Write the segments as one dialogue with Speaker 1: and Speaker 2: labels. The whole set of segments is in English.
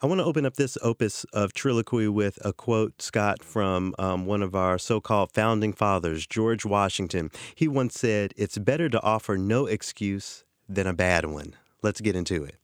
Speaker 1: I want to open up this opus of Trilloquy with a quote, Scott, from um, one of our so called founding fathers, George Washington. He once said, It's better to offer no excuse than a bad one. Let's get into it.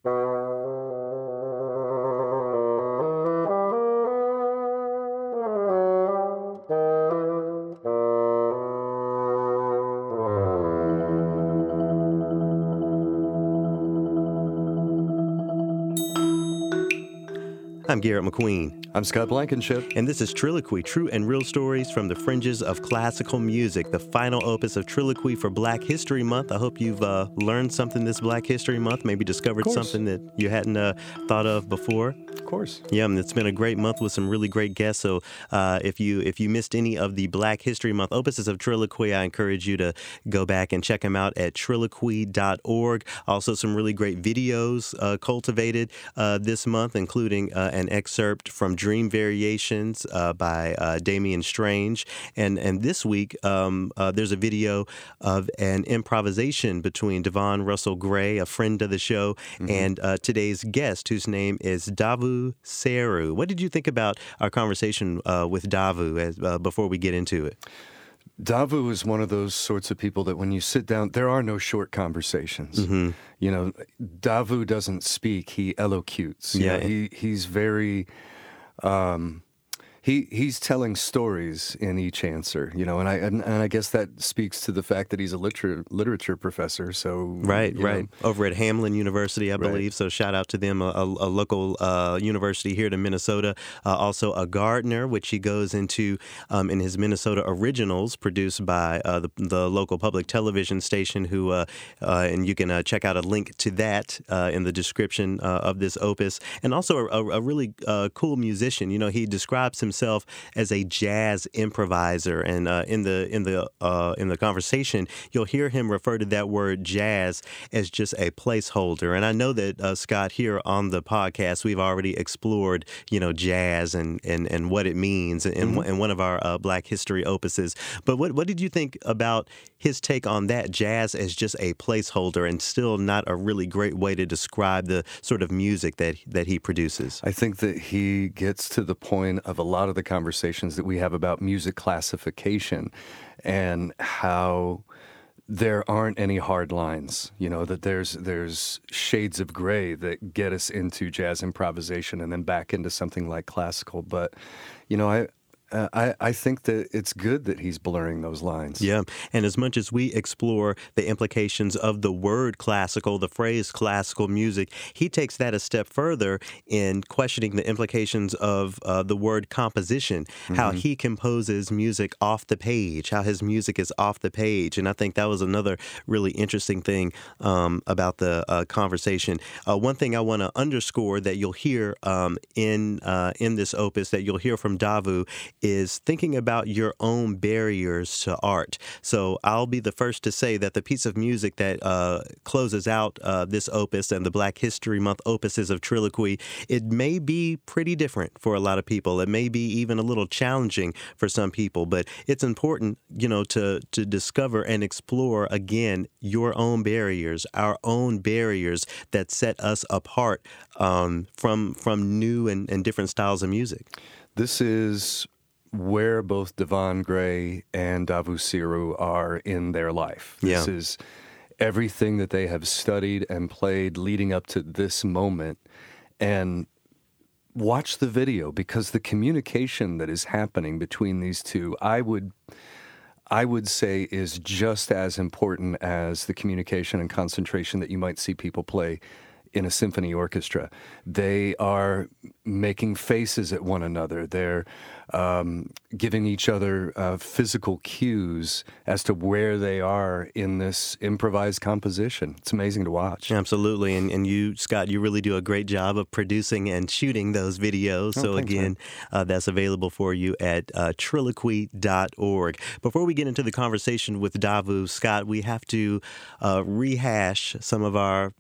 Speaker 1: I'm Garrett McQueen.
Speaker 2: I'm Scott Blankenship.
Speaker 1: And this is Trilloquy, true and real stories from the fringes of classical music, the final opus of Trilloquy for Black History Month. I hope you've uh, learned something this Black History Month, maybe discovered something that you hadn't uh, thought of before.
Speaker 2: Of course.
Speaker 1: Yeah, it's been a great month with some really great guests. So uh, if you if you missed any of the Black History Month opuses of Trilloquy, I encourage you to go back and check them out at trilloquy.org. Also, some really great videos uh, cultivated uh, this month, including uh, an excerpt from Dream Variations uh, by uh, Damian Strange. And, and this week, um, uh, there's a video of an improvisation between Devon Russell Gray, a friend of the show, mm-hmm. and uh, today's guest, whose name is Davu Seru. What did you think about our conversation uh, with Davu as, uh, before we get into it?
Speaker 2: Davu is one of those sorts of people that when you sit down, there are no short conversations. Mm-hmm. You know, Davu doesn't speak; he elocutes. yeah, know, he he's very um, he he's telling stories in each answer, you know, and I and, and, I guess that speaks to the fact that he's a literature literature professor. So
Speaker 1: right, right, know. over at Hamline University, I believe. Right. So shout out to them, a, a, a local uh, university here to Minnesota. Uh, also a gardener, which he goes into um, in his Minnesota Originals, produced by uh, the, the local public television station. Who uh, uh, and you can uh, check out a link to that in the description of this opus, and also a, a really cool musician. You know, he describes himself himself as a jazz improviser, and uh, in the in the uh, in the conversation, you'll hear him refer to that word jazz as just a placeholder. And I know that uh, Scott here on the podcast, we've already explored you know jazz and and, and what it means in, mm-hmm. in one of our uh, Black History opuses. But what what did you think about his take on that jazz as just a placeholder and still not a really great way to describe the sort of music that that he produces?
Speaker 2: I think that he gets to the point of a lot lot of the conversations that we have about music classification and how there aren't any hard lines you know that there's there's shades of gray that get us into jazz improvisation and then back into something like classical. But you know i uh, I, I think that it's good that he's blurring those lines.
Speaker 1: Yeah. And as much as we explore the implications of the word classical, the phrase classical music, he takes that a step further in questioning the implications of uh, the word composition, mm-hmm. how he composes music off the page, how his music is off the page. And I think that was another really interesting thing um, about the uh, conversation. Uh, one thing I want to underscore that you'll hear um, in, uh, in this opus, that you'll hear from Davu, is thinking about your own barriers to art. So I'll be the first to say that the piece of music that uh, closes out uh, this opus and the Black History Month opuses of Trilloquy, it may be pretty different for a lot of people. It may be even a little challenging for some people, but it's important, you know, to to discover and explore again your own barriers, our own barriers that set us apart um, from from new and, and different styles of music.
Speaker 2: This is where both Devon Gray and Davu Seru are in their life. This is everything that they have studied and played leading up to this moment. And watch the video because the communication that is happening between these two, I would. I would say is just as important as the communication and concentration that you might see people play in a symphony orchestra. They are making faces at one another. They're um, giving each other uh, physical cues as to where they are in this improvised composition. It's amazing to watch.
Speaker 1: Absolutely. And, and you, Scott, you really do a great job of producing and shooting those videos. Oh, so, thanks, again, uh, that's available for you at uh, trilloquy.org. Before we get into the conversation with Davu, Scott, we have to uh, rehash some of our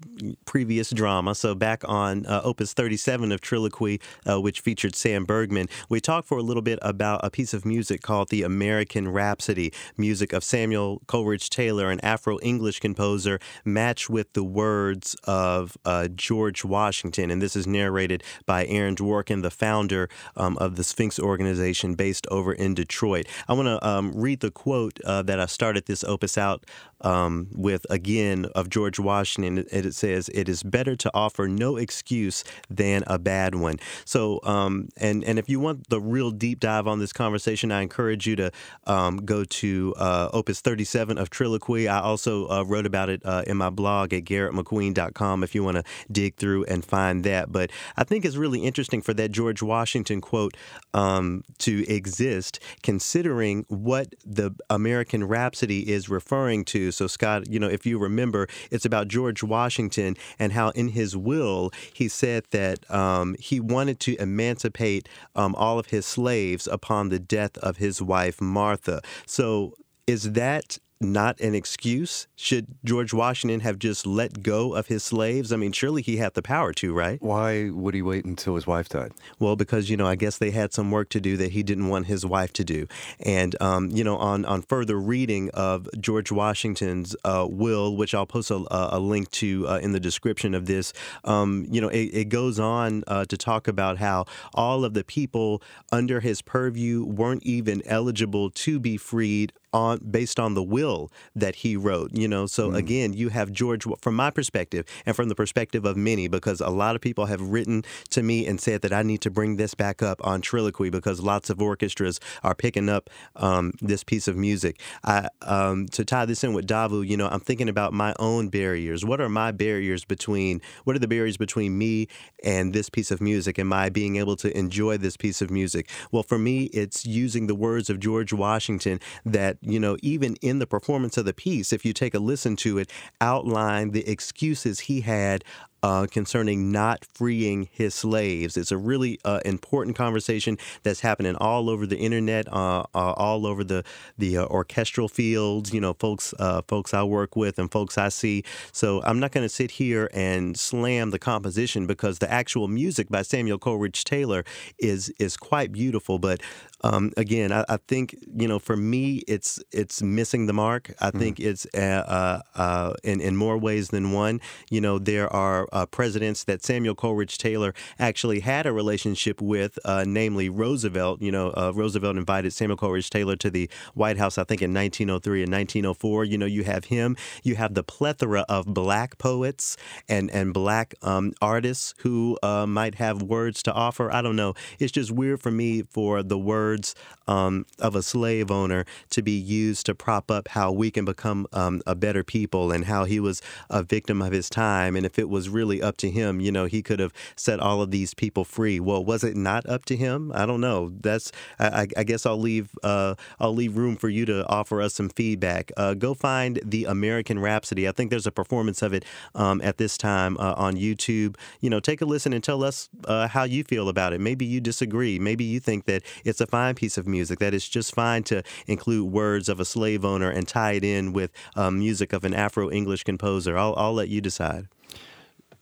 Speaker 1: previous drama. So, back on uh, Opus 37 of Trilloquy, Trilloquy, uh, which featured Sam Bergman. We talked for a little bit about a piece of music called the American Rhapsody, music of Samuel Coleridge Taylor, an Afro English composer, matched with the words of uh, George Washington. And this is narrated by Aaron Dworkin, the founder um, of the Sphinx organization based over in Detroit. I want to um, read the quote uh, that I started this opus out um, with again of George Washington. It, says, "It is better to offer no excuse than a bad one." So, um, and and if you want the real deep dive on this conversation, I encourage you to um, go to uh, Opus 37 of Trilloquy. I also uh, wrote about it uh, in my blog at garrettmcqueen.com if you want to dig through and find that. But I think it's really interesting for that George Washington quote um, to exist, considering what the American Rhapsody is referring to. So, Scott, you know, if you remember, it's about George Washington and how in his will he said that um, he wanted to emancipate um, all of his slaves upon the death of his wife, Martha. So, is that not an excuse? Should George Washington have just let go of his slaves? I mean, surely he had the power to, right?
Speaker 2: Why would he wait until his wife died?
Speaker 1: Well, because you know, I guess they had some work to do that he didn't want his wife to do. And um, you know, on on further reading of George Washington's uh, will, which I'll post a, a link to uh, in the description of this, um, you know, it, it goes on uh, to talk about how all of the people under his purview weren't even eligible to be freed on based on the will that he wrote. You know, so mm. again, you have George from my perspective and from the perspective of many, because a lot of people have written to me and said that I need to bring this back up on Trilloquy because lots of orchestras are picking up um, this piece of music. I, um, to tie this in with Davu, you know, I'm thinking about my own barriers. What are my barriers between? What are the barriers between me and this piece of music? Am I being able to enjoy this piece of music? Well, for me, it's using the words of George Washington that you know, even in the performance of the piece, if you take a listen to it, outline the excuses he had uh, concerning not freeing his slaves. It's a really uh, important conversation that's happening all over the internet, uh, uh all over the the uh, orchestral fields. You know, folks uh, folks I work with and folks I see. So I'm not going to sit here and slam the composition because the actual music by Samuel Coleridge Taylor is is quite beautiful. But um, again, I, I, think you know, for me, it's it's missing the mark. I mm-hmm. think it's uh, uh, in in more ways than one. You know, there are uh, presidents that Samuel Coleridge Taylor actually had a relationship with, uh, namely Roosevelt. You know, uh, Roosevelt invited Samuel Coleridge Taylor to the White House, I think, in 1903 and 1904. You know, you have him. You have the plethora of black poets and and black um, artists who uh, might have words to offer. I don't know. It's just weird for me for the words um, of a slave owner to be used to prop up how we can become um, a better people and how he was a victim of his time. And if it was really up to him, you know, he could have set all of these people free. Well, was it not up to him? I don't know. That's I, I guess I'll leave uh, I'll leave room for you to offer us some feedback. Uh, go find the American Rhapsody. I think there's a performance of it um, at this time uh, on YouTube. You know, take a listen and tell us uh, how you feel about it. Maybe you disagree. Maybe you think that it's a fine piece of music. That it's just fine to include words of a slave owner and tie it in with um, music of an Afro English composer. I'll, I'll let you decide.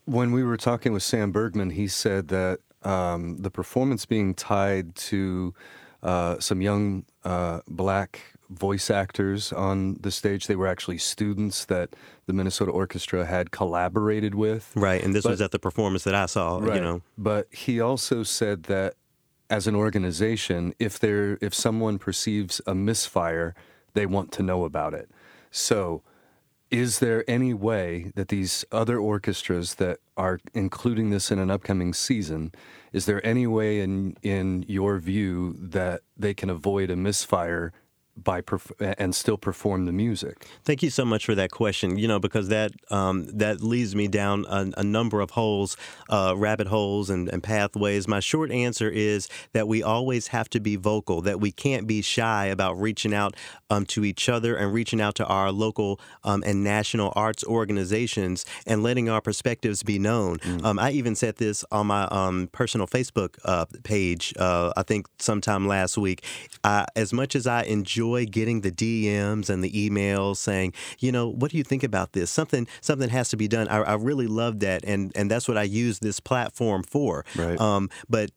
Speaker 2: When we were talking with Sam Bergman, he said that um, the performance being tied to uh, some young uh, black voice actors on the stage. They were actually students that the Minnesota Orchestra had collaborated with.
Speaker 1: Right, and this but, was at the performance that I saw. Right, you know,
Speaker 2: but he also said that as an organization, if there if someone perceives a misfire, they want to know about it. So, is there any way that these other orchestras that are including this in an upcoming season, is there any way in in your view that they can avoid a misfire by perf- and still perform the music?
Speaker 1: Thank you so much for that question. You know, because that um, that leads me down a, a number of holes, uh, rabbit holes, and, and, pathways. My short answer is that we always have to be vocal. That we can't be shy about reaching out um, to each other and reaching out to our local um, and national arts organizations and letting our perspectives be known. Mm. Um, I even said this on my um, personal Facebook uh, page. Uh, I think sometime last week. as much as I enjoy enjoy getting the DMs and the emails saying, you know, what do you think about this? Something something has to be done. I, I really love that, and and that's what I use this platform for.
Speaker 2: Right.
Speaker 1: Um, but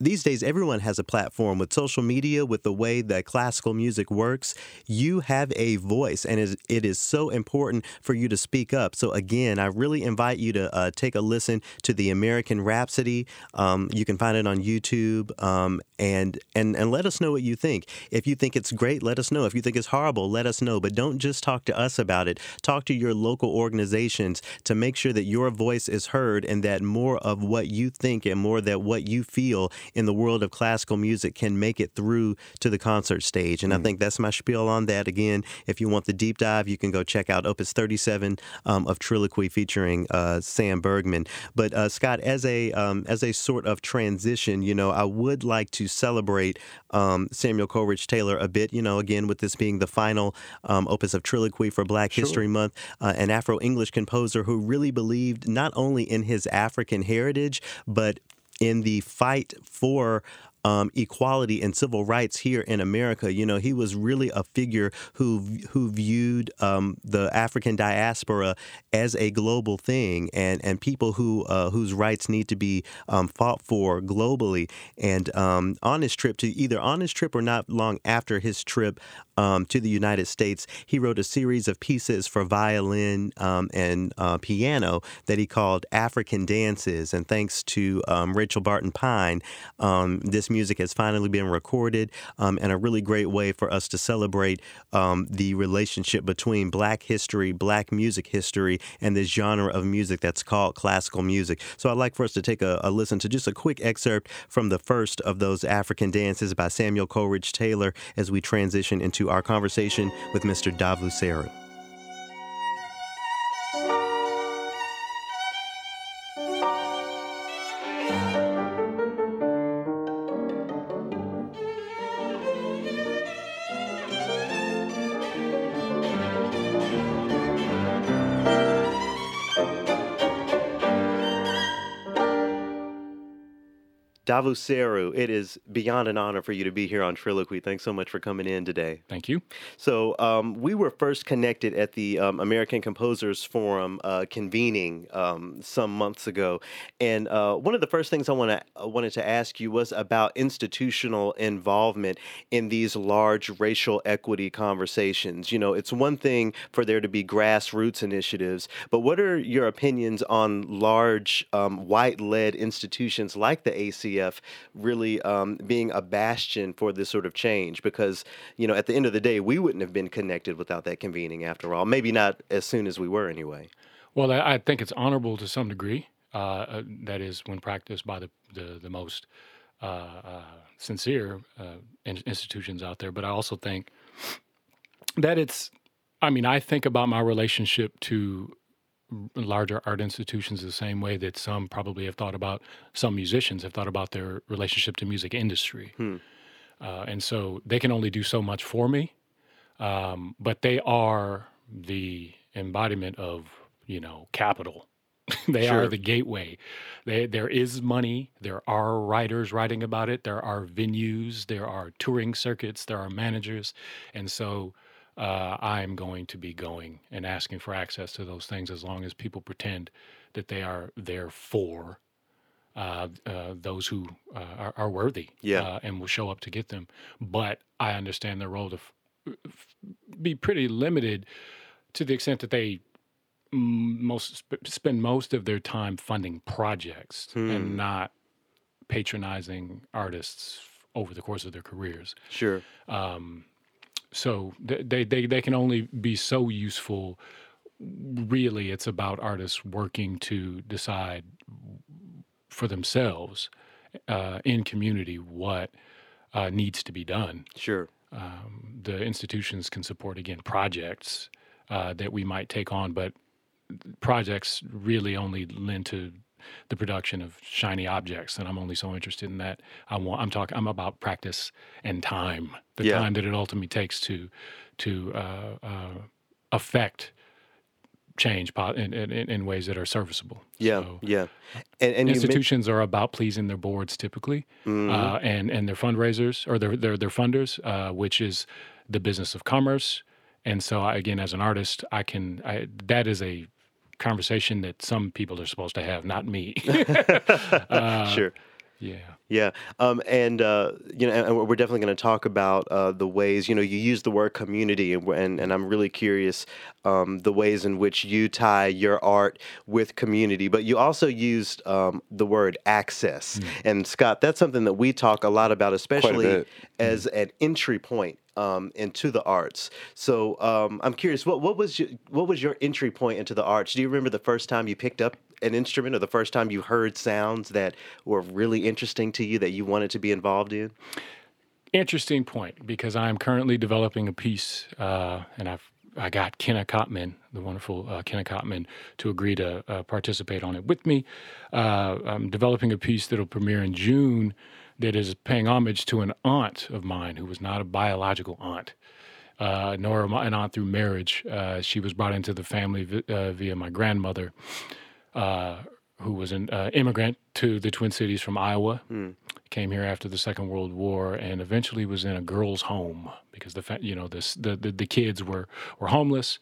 Speaker 1: these days everyone has a platform with social media with the way that classical music works. You have a voice and it is so important for you to speak up. So again i really invite you to uh, take a listen to the american rhapsody. Um, you can find it on youtube um, and and and let us know what you think. If you think it's great let us know. If you think it's horrible let us know. But don't just talk to us about it. Talk to your local organizations to make sure that your voice is heard and that more of what you think and more that what you feel in the world of classical music can make it through to the concert stage. And mm. I think that's my spiel on that. Again, if you want the deep dive, you can go check out Opus 37 um, of Trilloquy featuring uh, Sam Bergman. But uh, Scott, as a um, as a sort of transition, you know, I would like to celebrate um, Samuel Coleridge Taylor a bit. You know, again with this being the final um, opus of Trilloquy for Black sure. History Month, uh, an Afro English composer who really believed not only in his African heritage but in the fight for um, equality and civil rights here in America. You know, he was really a figure who who viewed um, the African diaspora as a global thing and and people who uh, whose rights need to be um, fought for globally. And um, on his trip to either on his trip or not long after his trip um, to the United States, he wrote a series of pieces for violin um, and uh, piano that he called African Dances. And thanks to Rachel Barton Pine, this music has finally been recorded, um, and a really great way for us to celebrate um, the relationship between Black history, Black music history, and this genre of music that's called classical music. So I'd like for us to take a, a listen to just a quick excerpt from the first of those African dances by Samuel Coleridge Taylor as we transition into our conversation with Mr. Davu Seru. Davu Seru, it is beyond an honor for you to be here on Trilloquy. Thanks so much for coming in today.
Speaker 3: Thank you.
Speaker 1: So, um, we were first connected at the um, American Composers Forum uh, convening um, some months ago, and uh, one of the first things I want to wanted to ask you was about institutional involvement in these large racial equity conversations. You know, it's one thing for there to be grassroots initiatives, but what are your opinions on large um, white-led institutions like the Really um, being a bastion for this sort of change because, you know, at the end of the day, we wouldn't have been connected without that convening after all. Maybe not as soon as we were anyway.
Speaker 3: Well, I think it's honorable to some degree. Uh, uh, that is, when practiced by the, the, the most uh, uh sincere uh, institutions out there. But I also think that it's, I mean, I think about my relationship to larger art institutions the same way that some probably have thought about some musicians have thought about their relationship to music industry. Hmm. uh, and so they can only do so much for me um, but they are the embodiment of you know capital. They sure. are the gateway. They, there is money. There are writers writing about it. There are venues. There are touring circuits. There are managers. And so uh, I'm going to be going and asking for access to those things as long as people pretend that they are there for uh, uh, those who uh, are, are, worthy
Speaker 1: yeah.
Speaker 3: Uh, and will show up to get them. But I understand their role to f- f- be pretty limited to the extent that they most sp- spend most of their time funding projects hmm. and not patronizing artists over the course of their careers.
Speaker 1: Sure. Um,
Speaker 3: so they, they, they can only be so useful. Really, it's about artists working to decide for themselves uh, in community what uh, needs to be done.
Speaker 1: Sure.
Speaker 3: Um, the institutions can support, again, projects uh, that we might take on, but projects really only lend to the production of shiny objects, and I'm only so interested in that. I want, I'm talking. I'm about practice and time, the yeah. time that it ultimately takes to to uh, uh, affect change in, in, in, ways that are serviceable.
Speaker 1: Yeah,
Speaker 3: so,
Speaker 1: yeah.
Speaker 3: And, and institutions are about pleasing their boards typically, mm-hmm. uh, and and their fundraisers or their their, their funders, uh, which is the business of commerce. And so, I, again, as an artist, I can, I, that is a conversation that some people are supposed to have, not me.
Speaker 1: uh, sure.
Speaker 3: Yeah.
Speaker 1: Yeah, um, and uh, you know, and we're definitely going to talk about uh, the ways. You know, you use the word community, and and, and I'm really curious um, the ways in which you tie your art with community. But you also used um, the word access, mm. and Scott, that's something that we talk a lot about, especially as mm. an entry point um, into the arts. So um, I'm curious, what what was your, what was your entry point into the arts? Do you remember the first time you picked up an instrument, or the first time you heard sounds that were really interesting to you that you wanted to be involved in?
Speaker 3: Interesting point, because I'm currently developing a piece, uh, and I've I got Kenna Cottman, the wonderful uh, Kenna Cottman, to agree to uh, participate on it with me. Uh, I'm developing a piece that'll premiere in June that is paying homage to an aunt of mine who was not a biological aunt. Uh, nor an aunt through marriage. Uh, she was brought into the family vi- uh, via my grandmother, uh, who was an uh, immigrant to the Twin Cities from Iowa. Mm. Came here after the Second World War, and eventually was in a girls' home because the fa- you know the, the the kids were were homeless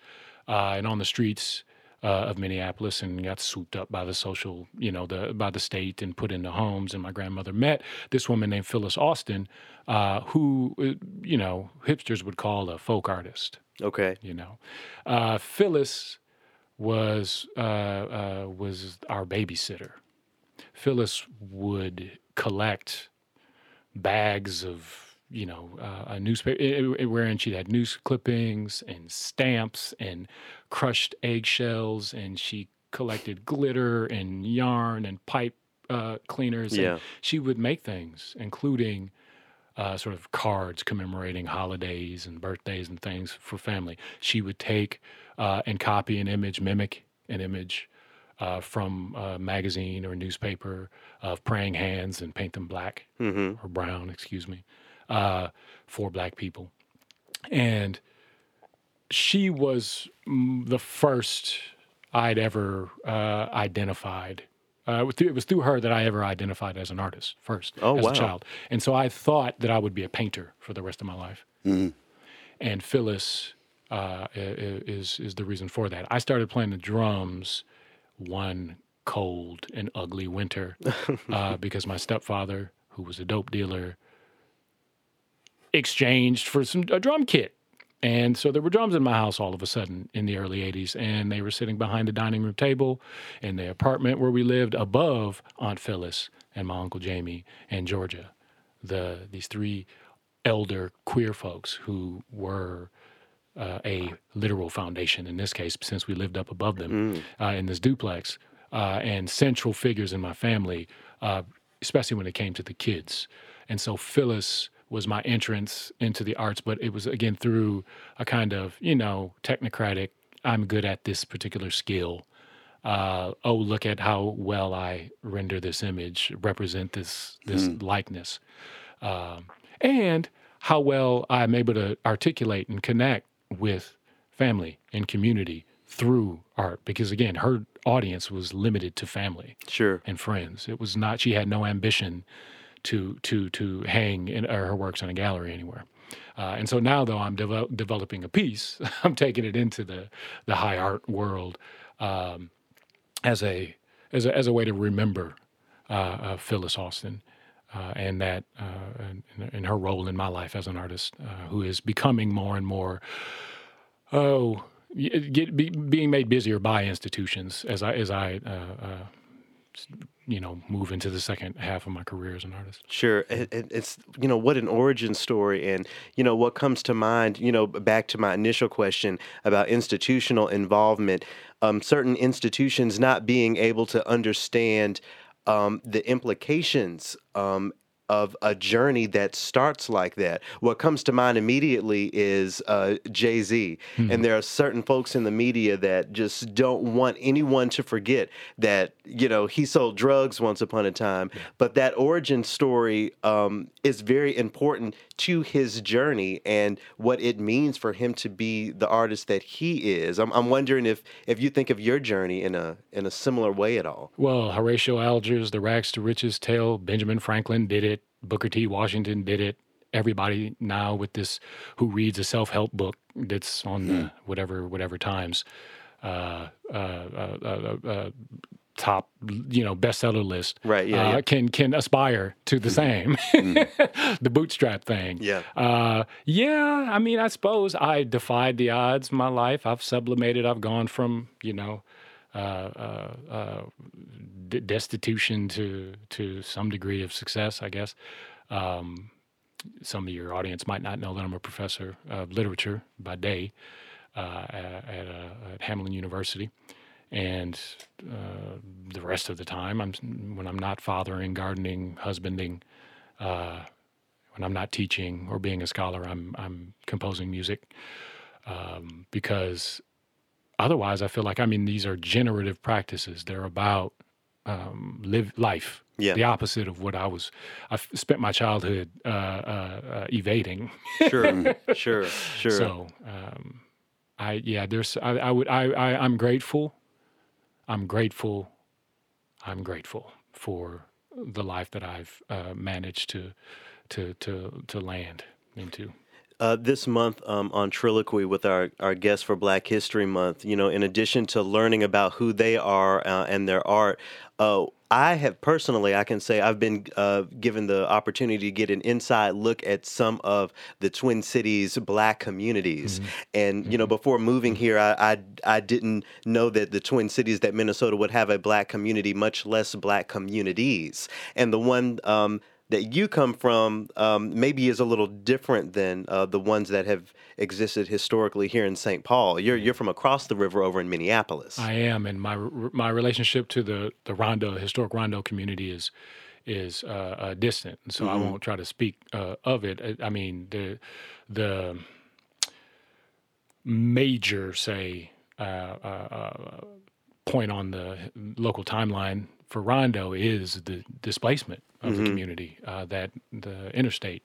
Speaker 3: uh, and on the streets uh, of Minneapolis and got swooped up by the social, you know, the by the state and put into homes. And my grandmother met this woman named Phyllis Austin, uh, who you know hipsters would call a folk artist.
Speaker 1: Okay,
Speaker 3: you know, uh, Phyllis was uh, uh, was our babysitter. Phyllis would collect bags of you know, uh, a newspaper wherein she had news clippings and stamps and crushed eggshells, and she collected glitter and yarn and pipe uh, cleaners.
Speaker 1: Yeah.
Speaker 3: she would make things, including uh, sort of cards commemorating holidays and birthdays and things for family. She would take uh, and copy an image, mimic an image uh, from a magazine or a newspaper of praying hands and paint them black mm-hmm. or brown, excuse me uh, for black people. And she was the first I'd ever uh, identified. Uh, it was through her that I ever identified as an artist first
Speaker 1: oh,
Speaker 3: as
Speaker 1: wow.
Speaker 3: a child. And so I thought that I would be a painter for the rest of my life. Mm-hmm. And Phyllis uh, is is the reason for that. I started playing the drums one cold and ugly winter uh, because my stepfather, who was a dope dealer, exchanged for some a drum kit. And so there were drums in my house all of a sudden in the early 80s, and they were sitting behind the dining room table in the apartment where we lived above Aunt Phyllis and my Uncle Jamie and Georgia. The these three elder queer folks who were uh, a literal foundation in this case, since we lived up above them mm. uh, in this duplex, uh, and central figures in my family, uh, especially when it came to the kids. And so Phyllis was my entrance into the arts, but it was again through a kind of you know technocratic. I'm good at this particular skill. Uh, oh, look at how well I render this image, represent this this mm. likeness, um, and how well I'm able to articulate and connect with family and community through art. Because again, her audience was limited to family,
Speaker 1: sure,
Speaker 3: and friends. It was not. She had no ambition to to to hang in, her works in a gallery anywhere. Uh, and so now, though, I'm developing a piece. I'm taking it into the the high art world um, as a as a as a way to remember uh, uh, Phyllis Austin. Uh, and that uh, and, and, her role in my life as an artist, uh, who is becoming more and more, oh, get, be, being made busier by institutions as I as I you know move into the second half of my career as an artist.
Speaker 1: Sure it's you know what an origin story and you know what comes to mind you know back to my initial question about institutional involvement um, certain institutions not being able to understand um, the implications um, of a journey that starts like that. What comes to mind immediately is uh, Jay Z. Mm-hmm. And there are certain folks in the media that just don't want anyone to forget that, you know, he sold drugs once upon a time. But that origin story um, is very important to his journey and what it means for him to be the artist that he is. I'm, I'm wondering if, if you think of your journey in a, in a similar way at all.
Speaker 3: Well, Horatio Alger's The Rags to Riches tale, Benjamin Franklin did it. Booker T. Washington did it. everybody now with this who reads a self-help book that's on the hmm. whatever whatever times uh, uh, uh, uh top you know bestseller list
Speaker 1: right yeah, uh, yeah,
Speaker 3: can can aspire to the same mm. the bootstrap thing
Speaker 1: yeah uh,
Speaker 3: yeah i mean i suppose i defied the odds in my life i've sublimated i've gone from you know uh, uh, uh d- destitution to to some degree of success i guess. Um, some of your audience might not know that i'm a professor of literature by day uh, at, at, at hamline university. And uh, the rest of the time, I'm when I'm not fathering, gardening, husbanding, uh, when I'm not teaching or being a scholar, I'm I'm composing music. Um, because otherwise, I feel like I mean these are generative practices. They're about um, live life.
Speaker 1: Yeah.
Speaker 3: The opposite of what I was. I spent my childhood uh, uh, uh evading.
Speaker 1: sure, sure, sure.
Speaker 3: So, um, I yeah, there's I, I would I, I I'm grateful I'm grateful. I'm grateful for the life that I've uh, managed to to to to land into.
Speaker 1: Uh, this month um, on Trilloquy with our, our guests for Black History Month, you know, in addition to learning about who they are uh, and their art, uh, I have personally, I can say, I've been uh, given the opportunity to get an inside look at some of the Twin Cities black communities. Mm-hmm. And, you know, mm-hmm. before moving here, I, I, I, didn't know that the Twin Cities, that Minnesota would have a black community, much less black communities. And the one um, that you come from um, maybe is a little different than uh, the ones that have existed historically here in St. Paul. You're you're from across the river over in Minneapolis.
Speaker 3: I am, and my my relationship to the the Rondo historic Rondo community is is uh, uh, distant, so mm-hmm. I won't try to speak uh, of it. I, I, mean the the major say uh, uh, point on the local timeline for Rondo is the displacement of mm-hmm. the community uh, that the interstate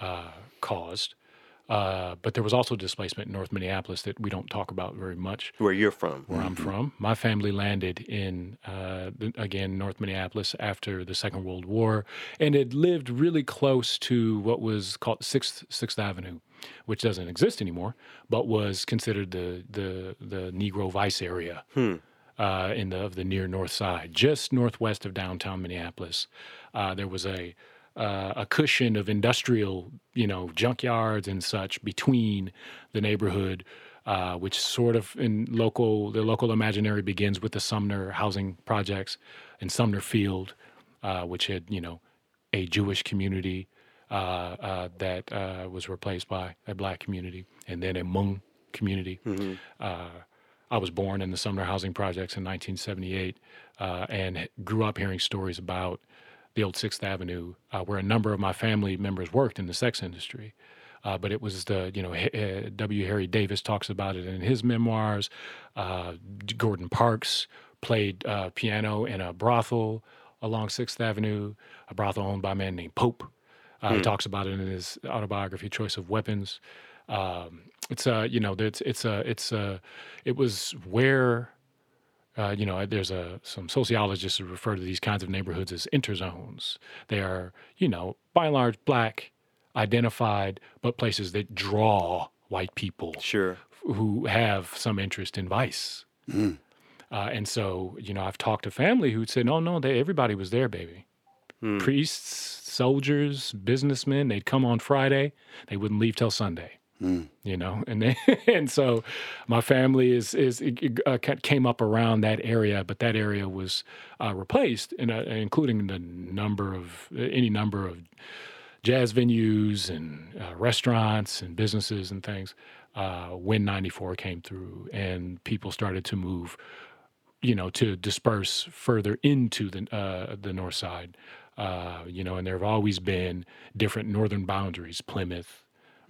Speaker 3: uh, caused. Uh, but there was also displacement in North Minneapolis that we don't talk about very much.
Speaker 1: Where you're from?
Speaker 3: Where mm-hmm. I'm from. My family landed in uh, again North Minneapolis after the Second World War, and it lived really close to what was called Sixth Sixth Avenue, which doesn't exist anymore, but was considered the the the Negro Vice area.
Speaker 1: Hmm
Speaker 3: uh, in the of the near north side, just northwest of downtown Minneapolis. Uh, there was a uh, a cushion of industrial, you know, junkyards and such between the neighborhood, uh, which sort of in local the local imaginary begins with the Sumner housing projects and Sumner Field, uh, which had you know a Jewish community uh, that was replaced by a black community, and then a Hmong community.
Speaker 1: Mm-hmm.
Speaker 3: I was born in the Sumner Housing Projects in 1978 uh, and grew up hearing stories about the old Sixth Avenue, uh, where a number of my family members worked in the sex industry. Uh, but it was the, you know, uh, W. Harry Davis talks about it in his memoirs. Uh, Gordon Parks played uh, piano in a brothel along Sixth Avenue, a brothel owned by a man named Pope. Hmm. He talks about it in his autobiography, Choice of Weapons. Um, it's a you know it's it's a it's a it was where uh, you know there's a some sociologists who refer to these kinds of neighborhoods as interzones. They are you know by and large black identified, but places that draw white people
Speaker 1: sure
Speaker 3: who have some interest in vice.
Speaker 1: Mm.
Speaker 3: Uh, and so, you know, I've talked to family who said, no, no, they, everybody was there, baby. Mm. Priests, soldiers, businessmen, they'd come on Friday, they wouldn't leave till Sunday.
Speaker 1: Mm.
Speaker 3: You know, and then, and so my family is is uh, came up around that area, but that area was uh, replaced, in a, including the number of any number of jazz venues and uh, restaurants and businesses and things. Uh, when '94 came through, and people started to move, you know, to disperse further into the uh, the north side. Uh, you know, and there have always been different northern boundaries: Plymouth,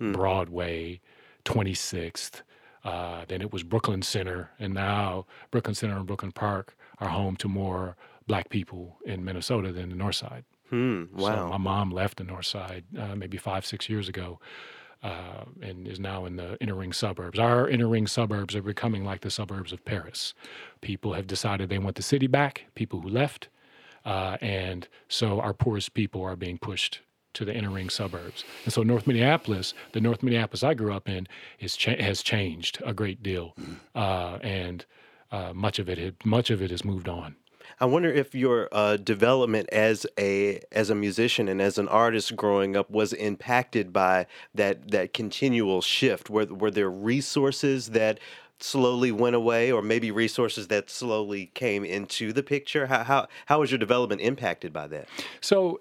Speaker 3: mm. Broadway, 26th. Uh, then it was Brooklyn Center, and now Brooklyn Center and Brooklyn Park are home to more black people in Minnesota than the North Side.
Speaker 1: Hmm, wow.
Speaker 3: So my mom left the North Side uh, maybe five, six years ago. Uh, and is now in the inner ring suburbs. Our inner ring suburbs are becoming like the suburbs of Paris. People have decided they want the city back, people who left. Uh, and so our poorest people are being pushed to the inner ring suburbs. And so North Minneapolis, the North Minneapolis I grew up in, is cha- has changed a great deal, uh, and uh, much of it much of it has moved on.
Speaker 1: I wonder if your uh, development as a as a musician and as an artist growing up was impacted by that that continual shift. Were were there resources that slowly went away, or maybe resources that slowly came into the picture? How how how was your development impacted by that?
Speaker 3: So.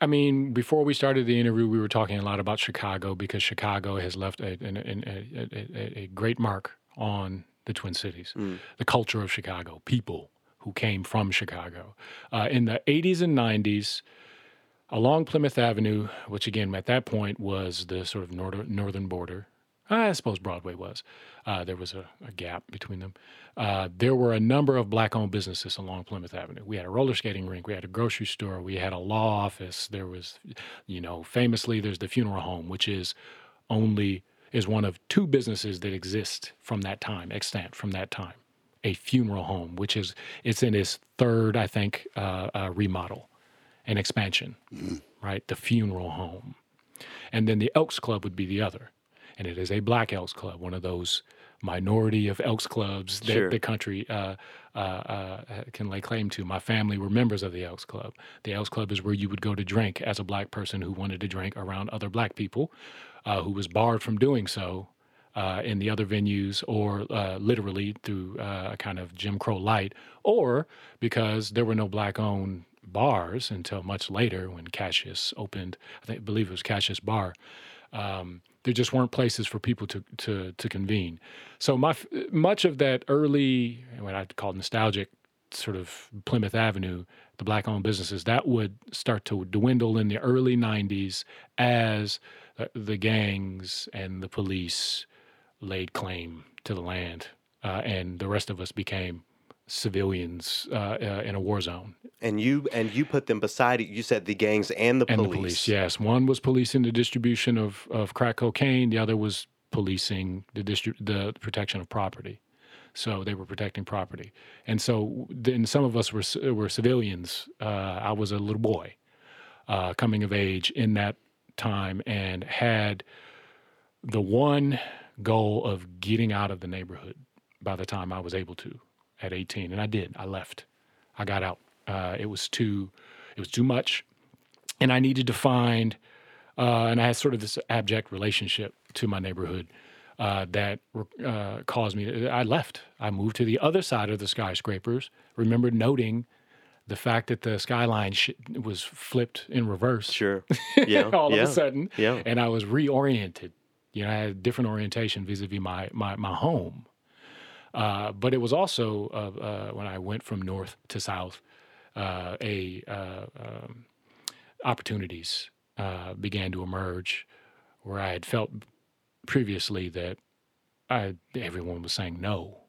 Speaker 3: I mean, before we started the interview, we were talking a lot about Chicago because Chicago has left a, a, a, a great mark on the Twin Cities, mm. the culture of Chicago, people who came from Chicago. Uh, in the 80s and 90s, along Plymouth Avenue, which again at that point was the sort of northern, northern border I suppose Broadway was. Uh, there was a, a, gap between them. Uh, there were a number of black owned businesses along Plymouth Avenue. We had a roller skating rink, we had a grocery store, we had a law office. There was, you know, famously, there's the funeral home, which is only is one of two businesses that exist from that time, extant from that time. A funeral home, which is it's in its third, I think, uh, uh remodel and expansion, mm. right? The funeral home, and then the Elks Club would be the other and it is a Black Elks Club, one of those minority of Elks clubs that sure. the country uh, uh, uh, can lay claim to. My family were members of the Elks Club. The Elks Club is where you would go to drink as a black person who wanted to drink around other black people, uh, who was barred from doing so. Uh, in the other venues, or uh, literally through a kind of Jim Crow light, or because there were no black owned bars until much later when Cassius opened, I, think, believe it was Cassius Bar. Um, there just weren't places for people to to to convene. So my much of that early, what I'd call nostalgic sort of Plymouth Avenue, the black-owned businesses, that would start to dwindle in the early '90s as the gangs and the police laid claim to the land, uh, and the rest of us became civilians uh, uh, in a war zone.
Speaker 1: And you and you put them beside it. You said the gangs and the
Speaker 3: and
Speaker 1: police.
Speaker 3: the police, yes. One was policing the distribution of, of crack cocaine. The other was policing the distri- the protection of property. So they were protecting property. And so then some of us were were civilians. Uh, I was a little boy, uh, coming of age in that time, and had the one goal of getting out of the neighborhood by the time I was able to at 18, and I did. I left. I got out. Uh, it was too, it was too much, and I needed to find. Uh, and I had sort of this abject relationship to my neighborhood uh, that uh, caused me. To, I left. I moved to the other side of the skyscrapers. Remember noting the fact that the skyline sh- was flipped in reverse.
Speaker 1: Sure. Yeah.
Speaker 3: all
Speaker 1: yeah.
Speaker 3: of a sudden.
Speaker 1: Yeah.
Speaker 3: And I was reoriented. You know, I had a different orientation vis-a-vis my my my home. Uh, but it was also uh, uh, when I went from north to south, uh, a uh, um, opportunities began to emerge where I had felt previously that I, everyone was saying no,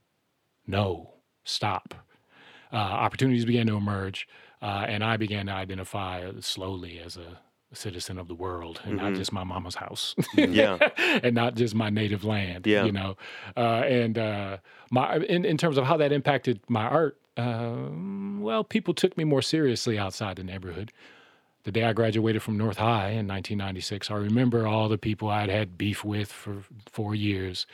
Speaker 3: no, stop. opportunities began to emerge, and I began to identify slowly as a citizen of the world and mm-hmm. not just my mama's house.
Speaker 1: yeah.
Speaker 3: and not just my native land.
Speaker 1: Yeah.
Speaker 3: You know. Uh, and uh, my in, in terms of how that impacted my art, uh, well, people took me more seriously outside the neighborhood. The day I graduated from North High in 1996, I remember all the people I'd had beef with for four years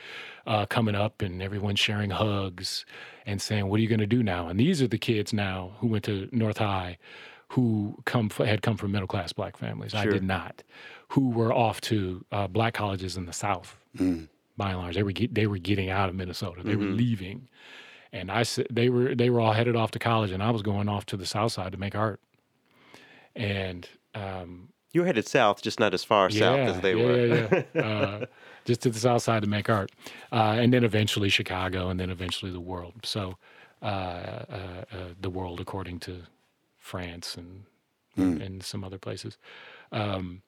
Speaker 3: uh, coming up and everyone sharing hugs and saying, What are you going to do now? And these are the kids now who went to North High who come had come from middle class black families. Sure. I did not. Who were off to uh, black colleges in the South. Mm. By and large, they were get, they were getting out of Minnesota. They mm-hmm. were leaving, and I said they were they were all headed off to college, and I was going off to the South Side to make art. And um,
Speaker 1: you were headed south, just not as far
Speaker 3: yeah,
Speaker 1: south as they
Speaker 3: yeah,
Speaker 1: were.
Speaker 3: Yeah, yeah. uh, just to the south side to make art, uh, and then eventually Chicago, and then eventually the world. So, uh, uh, uh the world according to France and mm. and some other places. Um,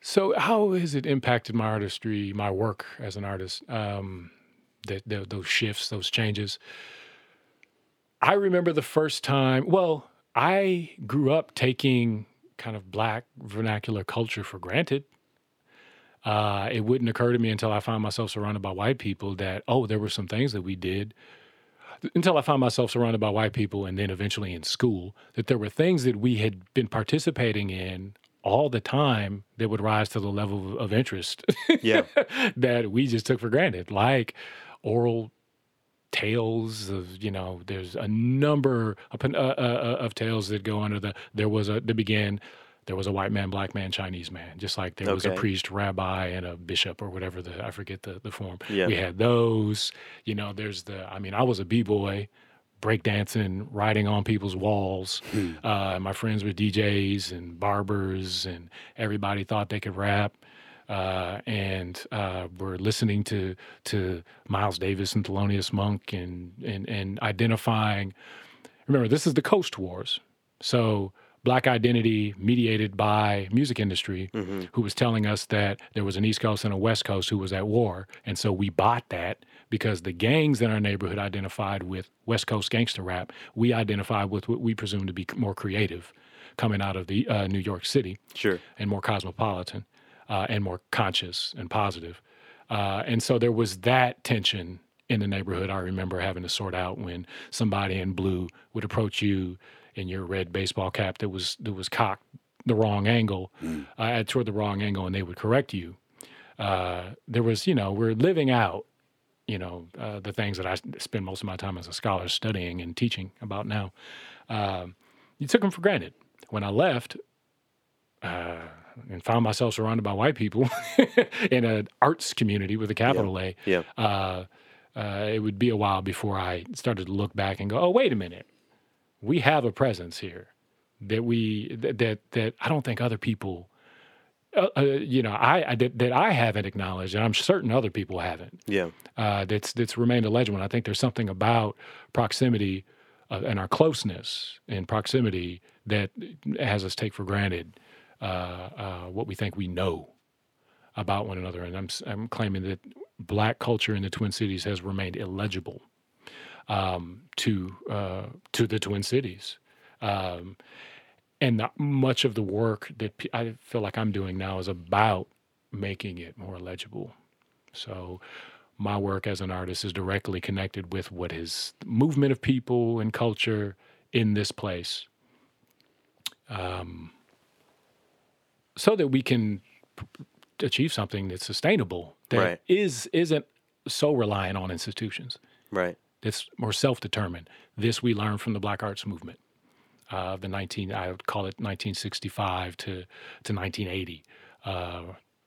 Speaker 3: so, how has it impacted my artistry, my work as an artist? Um, that those shifts, those changes. I remember the first time. Well, I grew up taking kind of black vernacular culture for granted. Uh, it wouldn't occur to me until I found myself surrounded by white people that oh, there were some things that we did until I found myself surrounded by white people and then eventually in school, that there were things that we had been participating in all the time that would rise to the level of interest
Speaker 1: yeah.
Speaker 3: that we just took for granted, like oral tales of you know there's a number of, uh, uh, uh, of tales that go under the there was a that began there was a white man, black man, Chinese man, just like there was a priest, rabbi, and a bishop or whatever the I forget the the form.
Speaker 1: Yeah.
Speaker 3: We had those. You know, there's the I mean, I was a b boy, breakdancing, riding on people's walls. Hmm. Uh, my friends were DJs and barbers, and everybody thought they could rap. Uh, and uh, we're listening to to Miles Davis and Thelonious Monk and and and identifying. Remember, this is the Coast Wars, so black identity mediated by music industry mm-hmm. who was telling us that there was an east coast and a west coast who was at war. And so we bought that because the gangs in our neighborhood identified with west coast gangster rap. We identified with what we presume to be more creative coming out of the uh, new york city
Speaker 1: sure.
Speaker 3: and more cosmopolitan uh, and more conscious and positive. Uh, and so there was that tension in the neighborhood. I remember having to sort out when somebody in blue would approach you in your red baseball cap that was that was cocked the wrong angle, mm. uh, toward the wrong angle, and they would correct you. Uh, there was, you know, we're living out, you know, uh, the things that I spend most of my time as a scholar studying and teaching about now. Um, you took them for granted. When I left, uh, and found myself surrounded by white people in an arts community with a capital
Speaker 1: yeah. A. Yeah.
Speaker 3: Uh, uh, it would be a while before I started to look back and go, "Oh, wait a minute we have a presence here that we that that, that I don't think other people. Uh, uh, you know, I, I that, that, I haven't acknowledged, and I'm certain other people haven't.
Speaker 1: Yeah,
Speaker 3: uh, that's that's remained illegible. And I think there's something about proximity uh, and our closeness and proximity that has us take for granted uh, uh, what we think we know about one another. And I'm I'm claiming that black culture in the Twin Cities has remained illegible um, to uh, to the Twin Cities. Um, and the, much of the work that I feel like I'm doing now is about making it more legible. So my work as an artist is directly connected with what is movement of people and culture in this place. Um, so that we can p- achieve something that's sustainable that
Speaker 1: right.
Speaker 3: is isn't so reliant on institutions.
Speaker 1: Right
Speaker 3: that's more self-determined. This we learned from the Black Arts Movement, uh, the 19 I would call it 1965 to to 1980, uh,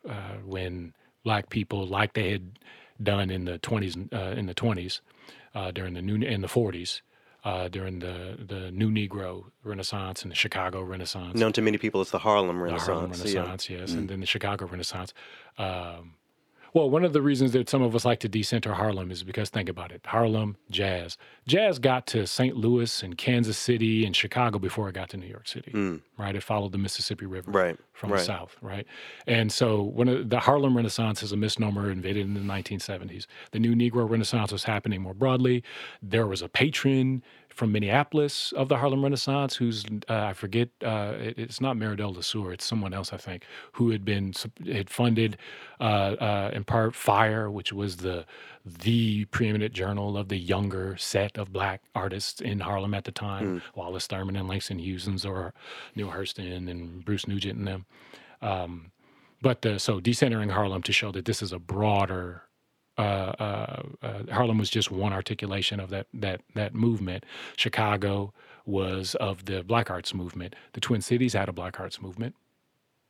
Speaker 3: uh, when black people, like they had done in the 20s uh, in the 20s, uh, during the new in the 40s. Uh, during the, the New Negro Renaissance and the Chicago Renaissance,
Speaker 1: known to many people as the Harlem Renaissance. The
Speaker 3: Harlem Renaissance, yeah. yes, mm and then the Chicago Renaissance. Um, well, one of the reasons that some of us like to decenter Harlem is because think about it Harlem, jazz. Jazz got to St. Louis and Kansas City and Chicago before it got to New York City,
Speaker 1: mm.
Speaker 3: right? It followed the Mississippi River
Speaker 1: right.
Speaker 3: from
Speaker 1: right.
Speaker 3: the south, right? And so when the Harlem Renaissance is a misnomer invented in the 1970s. The New Negro Renaissance was happening more broadly. There was a patron from Minneapolis of the Harlem Renaissance, who's uh, I forget, uh, it, it's not Meridel Lesueur, it's someone else I think, who had been had funded uh, uh, in part Fire, which was the the preeminent journal of the younger set of black artists in Harlem at the time, mm. Wallace Thurman and Langston Hughes and Zora Neale Hurston and Bruce Nugent and them. Um, but the, so decentering Harlem to show that this is a broader uh, uh, uh, Harlem was just one articulation of that that that movement. Chicago was of the Black Arts movement. The Twin Cities had a Black Arts movement.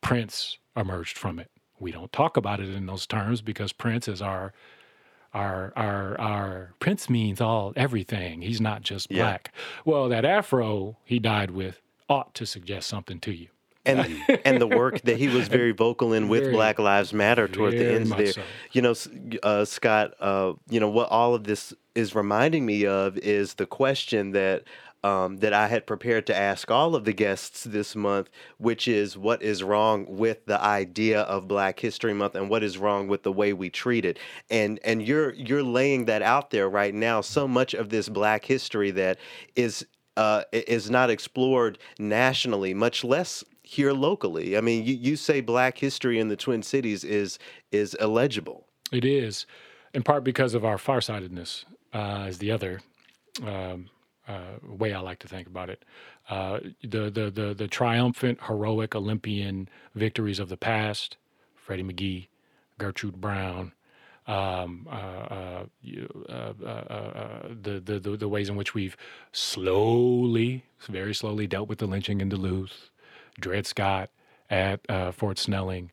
Speaker 3: Prince emerged from it. We don't talk about it in those terms because Prince is our our our our Prince means all everything. He's not just black. Yeah. Well, that afro he died with ought to suggest something to you
Speaker 1: and and the work that he was very vocal in with very, Black Lives Matter toward the ends there. So. You know, uh, Scott. Uh, you know what all of this is reminding me of is the question that. Um, that I had prepared to ask all of the guests this month, which is what is wrong with the idea of Black History Month and what is wrong with the way we treat it. And and you're you're laying that out there right now. So much of this Black history that is uh, is not explored nationally, much less here locally. I mean, you, you say Black history in the Twin Cities is is illegible.
Speaker 3: It is, in part because of our farsightedness. Uh, is the other um, uh, way I like to think about it. Uh, the, the the the triumphant, heroic Olympian victories of the past, Freddie McGee, Gertrude Brown, um, uh, uh, uh, uh, the, the, the, the ways in which we've slowly, very slowly dealt with the lynching in Duluth, Dred Scott at Fort Snelling.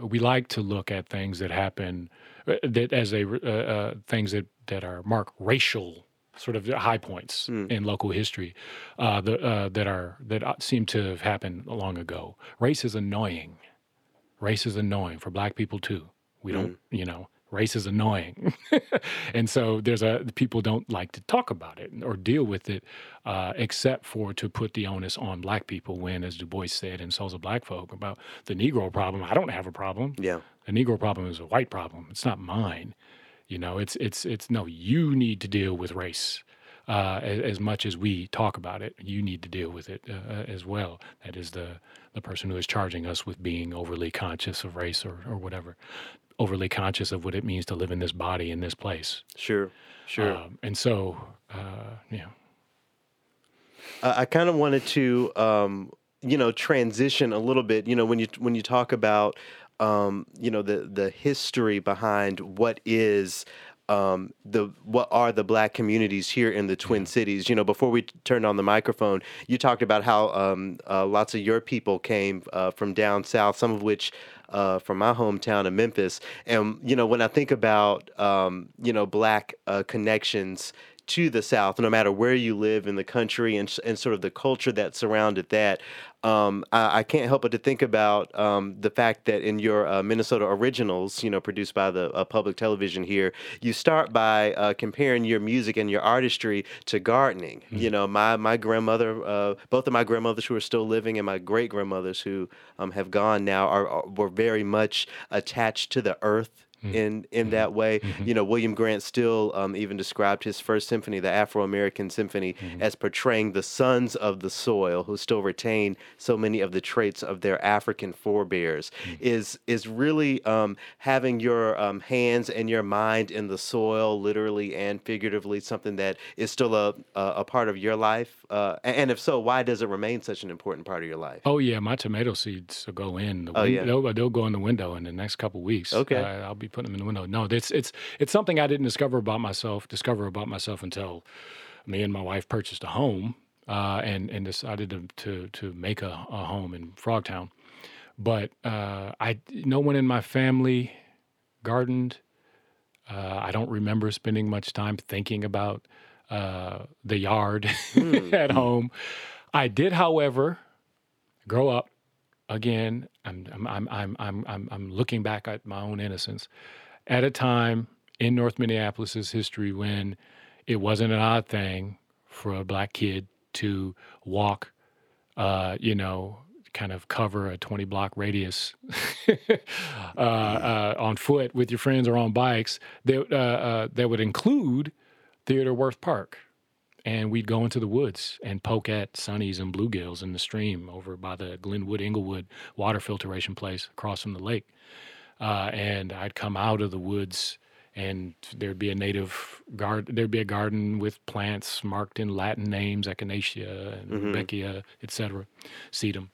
Speaker 3: we like to look at things that happen that as a things that, that are mark racial sort of high points mm. in local history uh, the, uh, that are that seem to have happened long ago. Race is annoying. Race is annoying for Black people too. We mm. don't, you know, race is annoying, and so there's a people don't like to talk about it or deal with it, uh, except for to put the onus on Black people. When, as Du Bois said in Souls of Black Folk about the Negro problem, I don't have a problem.
Speaker 1: Yeah,
Speaker 3: the Negro problem is a white problem. It's not mine. You know, it's it's it's no. You need to deal with race uh, as, as, much as we talk about it. You need to deal with it uh, uh, as well. That is the the person who is charging us with being overly conscious of race or or whatever, overly conscious of what it means to live in this body in this place.
Speaker 1: Sure, sure. Um,
Speaker 3: and so, uh, yeah.
Speaker 1: I kind of wanted to, um, you know, transition a little bit. You know, when you when you talk about um, you know the the history behind what is um, the what are the black communities here in the Twin Cities. You know, before we turned on the microphone, you talked about how um, uh, lots of your people came uh, from down south, some of which uh, from my hometown of Memphis. And you know, when I think about um, you know black uh, connections to the South, no matter where you live in the country and, and sort of the culture that surrounded that. Um, I, I, can't help but to think about um, the fact that in your uh, Minnesota originals, you know, produced by the uh, public television here, you start by uh, comparing your music and your artistry to gardening. Mm-hmm. You know, my my grandmother, uh, both of my grandmothers who are still living, and my great grandmothers who um, have gone now, are, are, were very much attached to the earth. In in that mm-hmm. way. Mm-hmm. You know, William Grant Still um, even described his first symphony, the Afro American Symphony, mm-hmm. as portraying the sons of the soil who still retain so many of the traits of their African forebears. Mm-hmm. Is is really um, having your um, hands and your mind in the soil, literally and figuratively, something that is still a a, a part of your life. Uh, and if so, why does it remain such an important part of your life?
Speaker 3: Oh yeah, my tomato seeds will go in. The oh, yeah. they'll, they'll go in the window in the next couple weeks.
Speaker 1: Okay,
Speaker 3: uh, I'll be putting them in the window. No, it's it's it's something I didn't discover about myself. Discover about myself until me and my wife purchased a home uh, and and decided to to, to make a, a, home in Frogtown. But uh, I no one in my family gardened. Uh, I don't remember spending much time thinking about uh, the yard mm. at home. I did, however, grow up again. I'm I'm I'm I'm I'm I'm looking back at my own innocence at a time in North Minneapolis's history when it wasn't an odd thing for a black kid to walk, uh, you know, kind of cover a 20 block radius uh, uh, on foot with your friends or on bikes that, uh, uh, that would include Theodore Wirth Park. And we'd go into the woods and poke at sunnies and bluegills in the stream over by the Glenwood Inglewood water filtration place across from the lake. Uh, and I'd come out of the woods and there'd be a native garden. There'd be a garden with plants marked in Latin names, Echinacea and mm-hmm. Beckia, etc., sedum.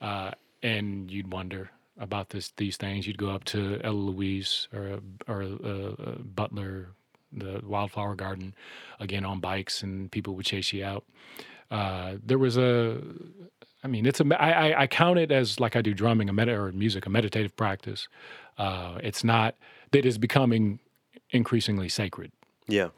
Speaker 3: Uh, and you'd wonder about this these things. You'd go up to Eloise or or uh, uh, Butler, the wildflower garden, again on bikes, and people would chase you out. Uh, there was a I mean, it's a. I, I count it as like I do drumming, a meta or music, a meditative practice. Uh, it's not that is becoming increasingly sacred.
Speaker 1: Yeah.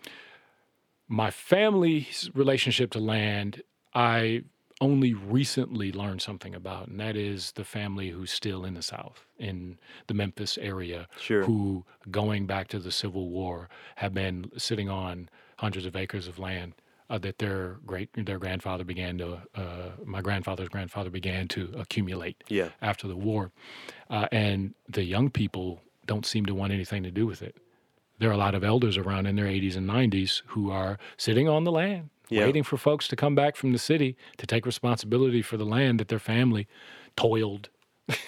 Speaker 3: My family's relationship to land, I only recently learned something about, and that is the family who's still in the South, in the Memphis area,
Speaker 1: sure.
Speaker 3: who, going back to the Civil War, have been sitting on hundreds of acres of land uh, that their great their grandfather began to uh, my grandfather's grandfather began to accumulate
Speaker 1: yeah.
Speaker 3: after the war, uh, and the young people don't seem to want anything to do with it. There are a lot of elders around in their 80s and 90s who are sitting on the land, yeah. waiting for folks to come back from the city to take responsibility for the land that their family toiled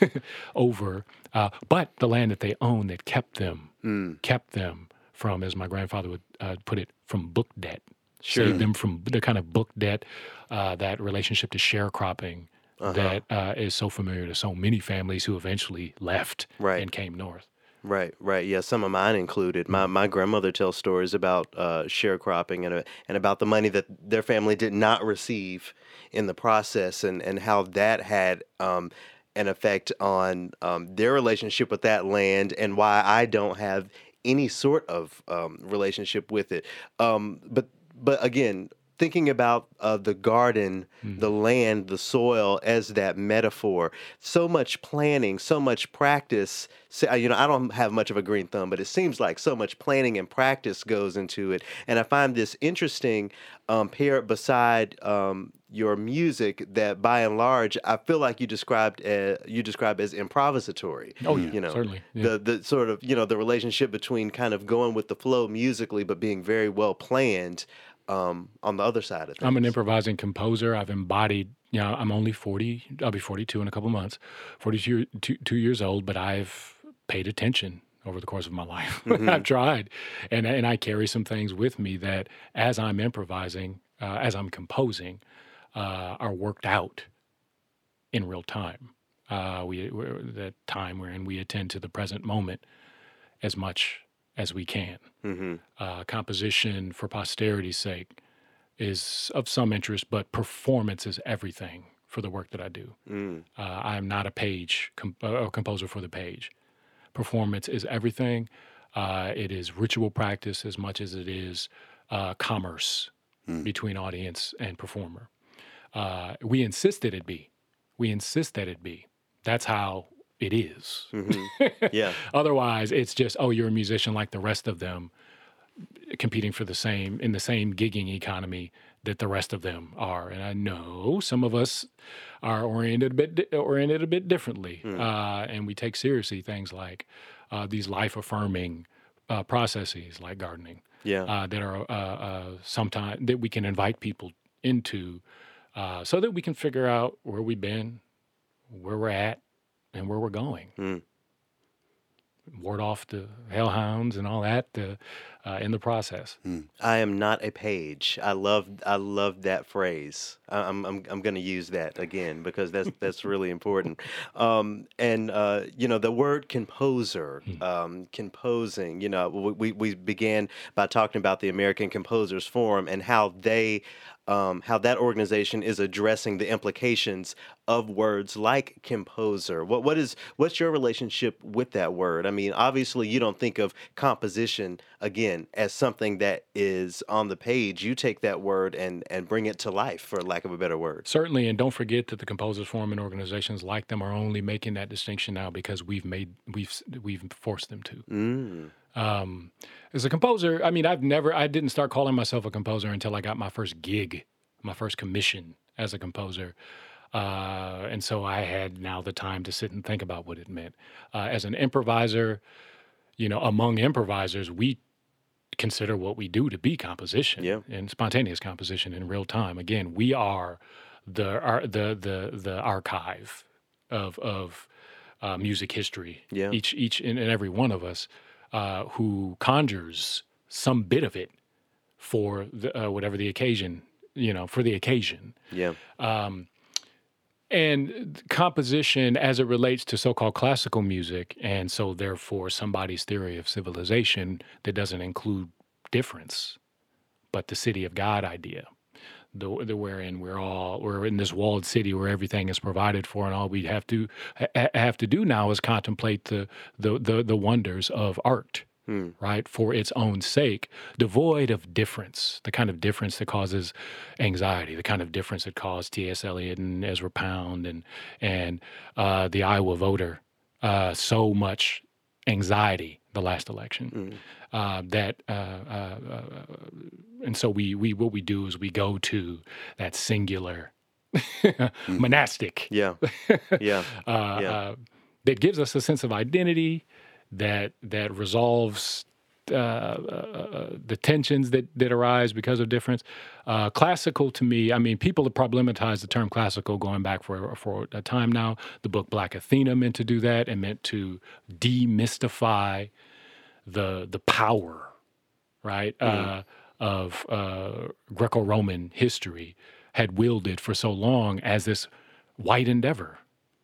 Speaker 3: over, uh, but the land that they own that kept them, mm. kept them from, as my grandfather would uh, put it, from book debt sure. save them from the kind of book debt, uh, that relationship to sharecropping uh-huh. that uh, is so familiar to so many families who eventually left right. and came north.
Speaker 1: Right, right. Yeah, some of mine included. My my grandmother tells stories about uh, sharecropping and uh, and about the money that their family did not receive in the process, and and how that had um, an effect on um, their relationship with that land, and why I don't have any sort of um, relationship with it. Um, but but again, thinking about uh, the garden, mm-hmm. the land, the soil as that metaphor. So much planning, so much practice. Uh, you know, I don't have much of a green thumb, but it seems like so much planning and practice goes into it. And I find this interesting um, paired beside um, your music that, by and large, I feel like you described uh, you describe as improvisatory.
Speaker 3: Oh yeah, you know, certainly.
Speaker 1: Yeah. The the sort of you know the relationship between kind of going with the flow musically, but being very well planned um, on the other side of things.
Speaker 3: I'm an improvising composer. I've embodied, you know, I'm only 40, I'll be 42 in a couple months, 42 two, two years old, but I've paid attention over the course of my life. Mm-hmm. I've tried. And, and I carry some things with me that as I'm improvising, uh, as I'm composing, uh, are worked out in real time. Uh, we, that time wherein we attend to the present moment as much as we can. Mm-hmm. Uh, composition, for posterity's sake, is of some interest, but performance is everything for the work that I do. Mm. Uh, I am not a page comp- a composer for the page. Performance is everything. Uh, it is ritual practice as much as it is uh, commerce mm. between audience and performer. Uh, we insist that it be. We insist that it be. That's how it is.
Speaker 1: Mm-hmm. Yeah.
Speaker 3: Otherwise, it's just oh, you're a musician like the rest of them, competing for the same in the same gigging economy that the rest of them are. And I know some of us are oriented a bit oriented a bit differently, mm. uh, and we take seriously things like uh, these life affirming uh, processes like gardening.
Speaker 1: Yeah.
Speaker 3: Uh, that are uh, uh, sometimes that we can invite people into, so that we can figure out where we've been, where we're at, and where we're going. Mm. Ward off the hellhounds and all that uh, uh, in the process.
Speaker 1: Mm. I am not a page. I love I love that phrase. I'm I'm I'm going to use that again because that's that's really important. Um, and uh, you know the word composer, mm. um, composing. You know we we began by talking about the American Composers Forum and how they um, how that organization is addressing the implications of words like composer. What what is what's your relationship with that word? I mean, obviously you don't think of composition again as something that is on the page. You take that word and and bring it to life, for lack of a better word.
Speaker 3: Certainly, and don't forget that the composers forum and organizations like them are only making that distinction now because we've made we've we've forced them to. Mm. Um, as a composer, I mean, I've never, I didn't start calling myself a composer until I got my first gig, my first commission as a composer. Uh, and so I had now the time to sit and think about what it meant. Uh, as an improviser, you know, among improvisers, we consider what we do to be composition
Speaker 1: yeah.
Speaker 3: and spontaneous composition in real time. Again, we are the our, the the the archive of of uh, music history.
Speaker 1: Yeah.
Speaker 3: Each each and every one of us uh, who conjures some bit of it for the, uh, whatever the occasion, you know, for the occasion.
Speaker 1: Yeah. Um,
Speaker 3: and composition as it relates to so-called classical music and so therefore somebody's theory of civilization that doesn't include difference but the city of god idea the, the wherein we're all we're in this walled city where everything is provided for and all we have to ha- have to do now is contemplate the the the, the wonders of art hmm. right for its own sake devoid of difference the kind of difference that causes anxiety the kind of difference that caused T.S. Eliot and Ezra Pound and and uh, the Iowa voter uh, so much anxiety the last election hmm uh, that uh, uh, uh, and so we we what we do is we go to that singular mm-hmm. monastic
Speaker 1: yeah yeah,
Speaker 3: uh, yeah. that gives us a sense of identity that that resolves uh, uh, the tensions that, that arise because of difference. Uh, classical to me, I mean, people have problematized the term classical going back for for a time now. The book Black Athena meant to do that and meant to demystify the the power, right, mm-hmm. uh, of uh, Greco-Roman history had wielded for so long as this white endeavor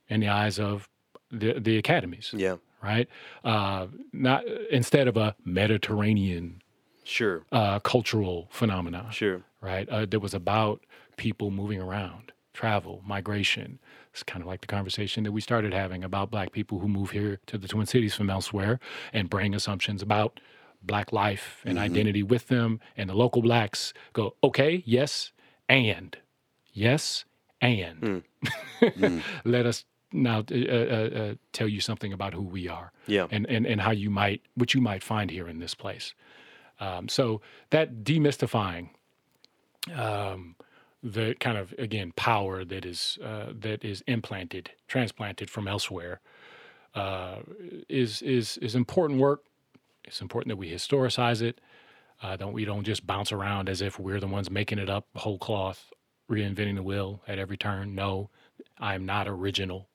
Speaker 3: in the eyes of the, the academies.
Speaker 1: Yeah.
Speaker 3: Right. Uh, not instead of a Mediterranean.
Speaker 1: Sure.
Speaker 3: Uh, cultural phenomena.
Speaker 1: Sure.
Speaker 3: Right. Uh, that was about people moving around, travel, migration. It's kind of like the conversation that we started having about black people who move here to the Twin Cities from elsewhere and bring assumptions about black life and mm-hmm. identity with them. And the local blacks go, okay, yes, and yes, and mm. mm. let us now uh, uh, uh, tell you something about who we are
Speaker 1: yeah.
Speaker 3: and, and, and how you might, what you might find here in this place. Um, so that demystifying um, the kind of again power that is uh, that is implanted, transplanted from elsewhere, uh, is is is important work. It's important that we historicize it. Uh, don't we don't just bounce around as if we're the ones making it up whole cloth, reinventing the wheel at every turn. No, I am not original.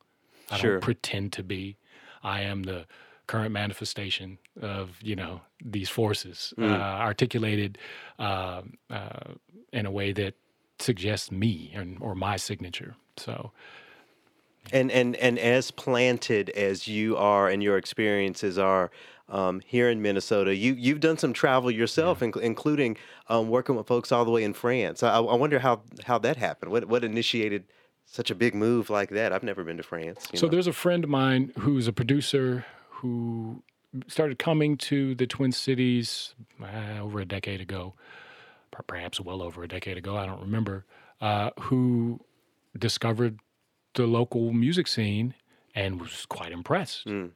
Speaker 3: I
Speaker 1: sure.
Speaker 3: don't pretend to be. I am the current manifestation of you know these forces mm. uh, articulated uh, uh, in a way that suggests me and or my signature. So
Speaker 1: and and and as planted as you are and your experiences are um, here in Minnesota, you you've done some travel yourself, yeah. inc- including um, working with folks all the way in France. I, I, wonder how how that happened. What what initiated such a big move like that? I've never been to France.
Speaker 3: So know. there's a friend of mine who's a producer who started coming to the Twin Cities uh, over a decade ago perhaps well over a decade ago, I don't remember, uh, who discovered the local music scene and was quite impressed. Mm.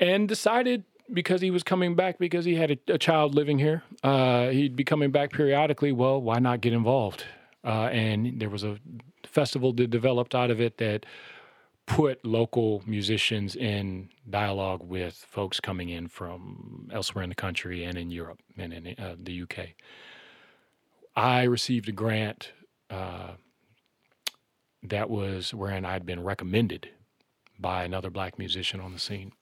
Speaker 3: And decided because he was coming back because he had a, a child living here, uh, he'd be coming back periodically. Well, why not get involved? Uh, and there was a festival that developed out of it that put local musicians in dialogue with folks coming in from elsewhere in the country and in Europe and in uh, the UK. I received a grant uh, that was wherein I'd been recommended by another black musician on the scene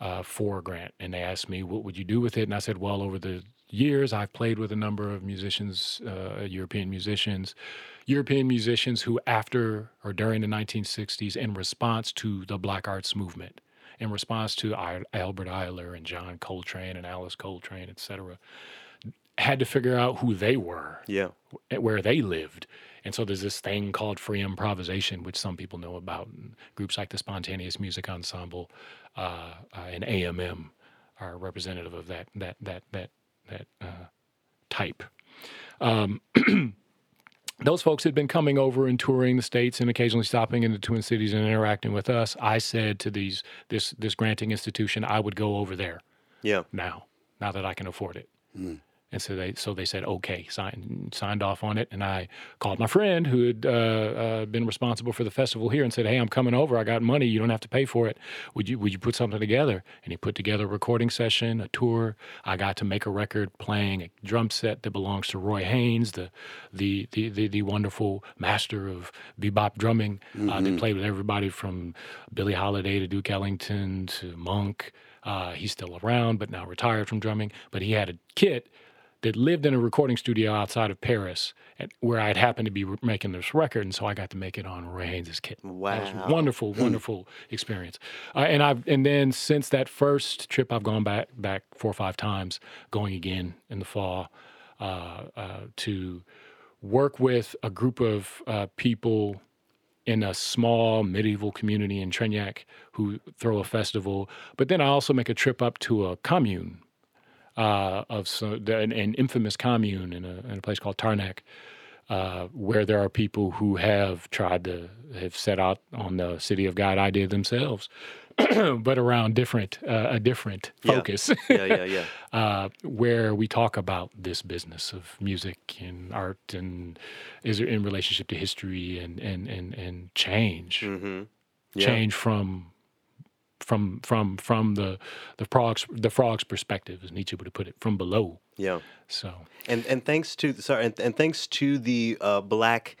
Speaker 3: uh, for a grant. And they asked me, what would you do with it? And I said, well, over the years, I've played with a number of musicians, uh, European musicians, European musicians who, after or during the 1960s, in response to the Black Arts movement, in response to Albert Ayler and John Coltrane and Alice Coltrane, et cetera, had to figure out who they were,
Speaker 1: yeah,
Speaker 3: where they lived. And so there's this thing called free improvisation, which some people know about. And groups like the Spontaneous Music Ensemble uh, uh, and AMM are representative of that that that that that uh, type. Um, those folks had been coming over and touring the states and occasionally stopping in the Twin Cities and interacting with us. I said to these this this granting institution, I would go over there.
Speaker 1: Yeah.
Speaker 3: Now, now that I can afford it. Mm. And so they so they said okay, signed signed off on it. And I called my friend who had uh, uh, been responsible for the festival here and said, hey, I'm coming over. I got money. You don't have to pay for it. Would you would you put something together? And he put together a recording session, a tour. I got to make a record playing a drum set that belongs to Roy Haynes, the the the the, the wonderful master of bebop drumming. Mm-hmm. Uh, they mm-hmm. played with everybody from Billie Holiday to Duke Ellington to Monk. Uh, he's still around, but now retired from drumming. But he had a kit that lived in a recording studio outside of Paris, where I'd happened to be making this record, and so I got to make it on Roy Haynes' kit.
Speaker 1: Wow,
Speaker 3: that was wonderful, wonderful experience. Uh, and I've and then since that first trip, I've gone back back four or five times, going again in the fall uh, uh, to work with a group of uh, people in a small medieval community in Trignac who throw a festival. But then I also make a trip up to a commune uh, of some, an, an, infamous commune in a, in a place called Tarnac, uh, where there are people who have tried to have set out on the city of God idea themselves, but around different uh, a different focus.
Speaker 1: Yeah, yeah, yeah. yeah.
Speaker 3: uh, where we talk about this business of music and art and is it in relationship to history and and and and change, mm-hmm. yeah. change from from from from the the frog's the frog's perspective, as Nietzsche would have put it, from below.
Speaker 1: Yeah.
Speaker 3: So
Speaker 1: and and thanks to sorry and, and thanks to the uh, black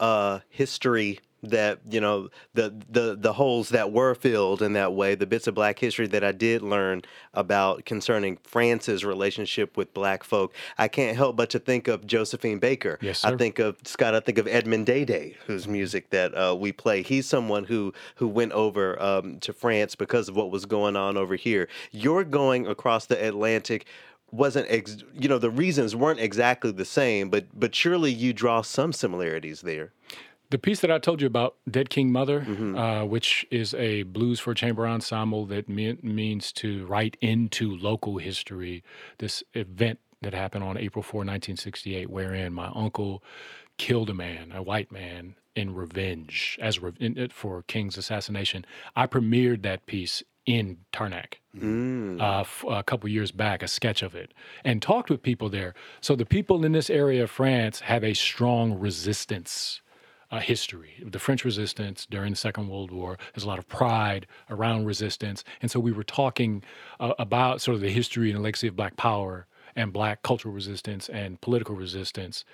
Speaker 1: uh, history that you know the the the holes that were filled in that way, the bits of Black history that I did learn about concerning France's relationship with Black folk, I can't help but to think of Josephine Baker.
Speaker 3: Yes, sir.
Speaker 1: I think of Scott. I think of Edmond Dede, whose music that uh, we play. He's someone who who went over um, to France because of what was going on over here. You're going across the Atlantic wasn't ex- you know the reasons weren't exactly the same but but surely you draw some similarities there
Speaker 3: the piece that I told you about, Dead King Mother, mm-hmm. uh, which is a blues for chamber ensemble that me- means to write into local history this event that happened on April 4, 1968, wherein my uncle killed a man, a white man, in revenge as re- in, for King's assassination. I premiered that piece in Tarnac mm. uh, f- a couple years back, a sketch of it, and talked with people there. So the people in this area of France have a strong resistance uh, history. The French resistance during the Second World War, there's a lot of pride around resistance. And so we were talking uh, about sort of the history and the legacy of Black power and Black cultural resistance and political resistance.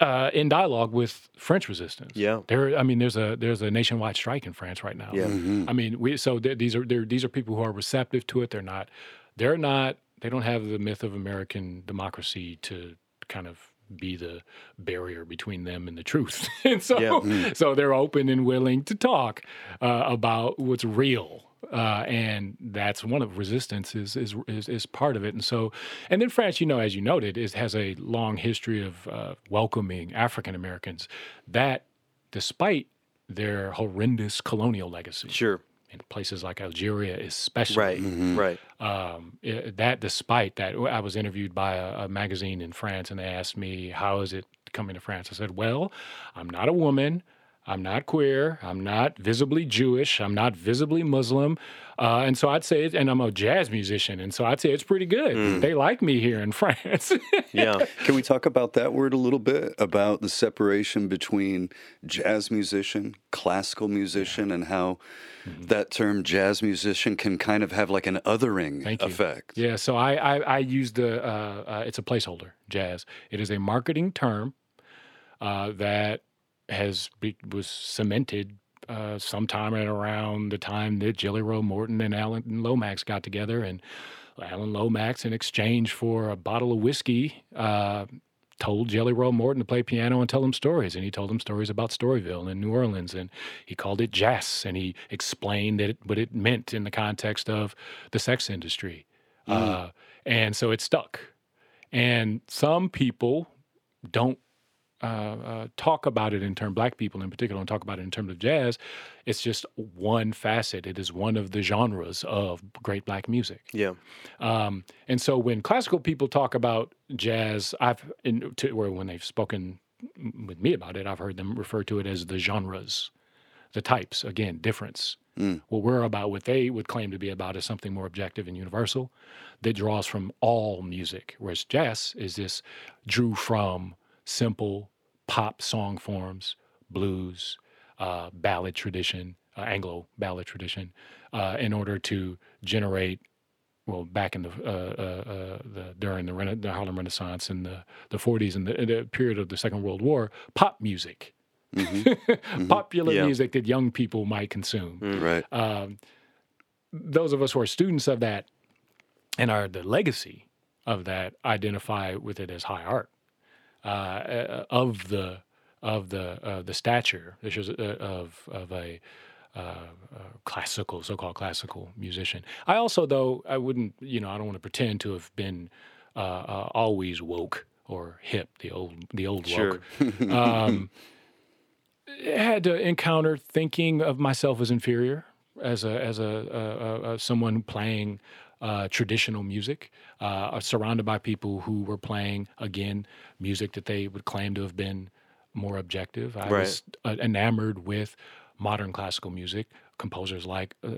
Speaker 3: Uh, in dialogue with French resistance.
Speaker 1: Yeah,
Speaker 3: there. I mean, there's a there's a nationwide strike in France right now.
Speaker 1: Yeah, mm-hmm.
Speaker 3: I mean, we so these are these are people who are receptive to it. They're not. They're not. They don't have the myth of American democracy to kind of be the barrier between them and the truth. and so, yeah. mm. so they're open and willing to talk uh, about what's real. Uh, and that's one of resistance is, is, is is part of it. And so, and then France, you know, as you noted, is has a long history of uh, welcoming African Americans. That, despite their horrendous colonial legacy,
Speaker 1: sure,
Speaker 3: in places like Algeria, especially.
Speaker 1: Right, mm-hmm. right. Um,
Speaker 3: it, that, despite that, I was interviewed by a, a, magazine in France, and they asked me, "How is it coming to France?" I said, "Well, I'm not a woman. I'm not queer. I'm not visibly Jewish. I'm not visibly Muslim. Uh, and so I'd say, and I'm a jazz musician. And so I'd say it's pretty good. Mm. They like me here in France.
Speaker 1: yeah.
Speaker 4: Can we talk about that word a little bit? About the separation between jazz musician, classical musician, yeah. and how mm-hmm. that term jazz musician can kind of have like an othering effect.
Speaker 3: Yeah. So I, I, I use the, uh, uh, it's a placeholder, jazz. It is a marketing term uh, that has was cemented uh, sometime around the time that Jelly Roll Morton and Alan Lomax got together, and Alan Lomax, in exchange for a bottle of whiskey, uh, told Jelly Roll Morton to play piano and tell him stories. And he told him stories about Storyville and New Orleans, and he called it jazz, and he explained that it, what it meant in the context of the sex industry. Mm. Uh, and so it stuck. And some people don't uh, uh, talk about it in terms, black people in particular, don't talk about it in terms of jazz. It's just one facet. It is one of the genres of great black music.
Speaker 1: Yeah.
Speaker 3: Um, and so when classical people talk about jazz, I've, in, to, or when they've spoken with me about it, I've heard them refer to it as the genres, the types. Again, difference. Mm. What we're about, what they would claim to be about, is something more objective and universal that draws from all music, whereas jazz is this drew from simple pop song forms, blues, uh, ballad tradition, uh, Anglo ballad tradition, uh, in order to generate. Well, back in the, uh, uh, uh, the during the, Rena- the, Harlem Renaissance in the, the 40s and the, the, period of the Second World War, pop music, mm-hmm. mm-hmm. popular yeah. music that young people might consume.
Speaker 4: Mm. Right. Um,
Speaker 3: those of us who are students of that and are the legacy of that identify with it as high art. Uh, uh, of the of the uh, the stature of of a uh, classical, so-called classical musician. I also, though, I wouldn't, you know, I don't want to pretend to have been uh, uh, always woke or hip, the old, the old
Speaker 1: sure.
Speaker 3: woke. um, had to encounter thinking of myself as inferior, as a as a, a, a someone playing uh, traditional music, uh, surrounded by people who were playing, again, music that they would claim to have been more objective. I
Speaker 1: right.
Speaker 3: was uh, enamored with modern classical music, composers like uh,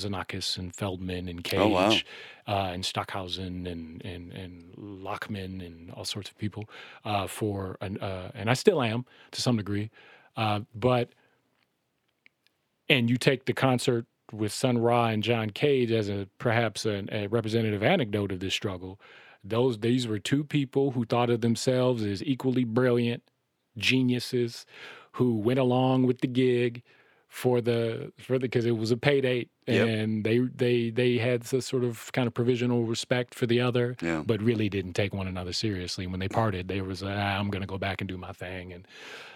Speaker 3: Xenakis and Feldman and Cage
Speaker 4: oh, wow.
Speaker 3: uh, and Stockhausen and, and, and Lachman and all sorts of people uh, for, an, uh, and I still am to some degree. Uh, but, and you take the concert with Sun Ra and John Cage as a perhaps a, a representative anecdote of this struggle. Those these were two people who thought of themselves as equally brilliant geniuses who went along with the gig for the for the because it was a pay date and yep. they they they had this sort of kind of provisional respect for the other yeah. but really didn't take one another seriously when they parted they was ah, i'm going to go back and do my thing and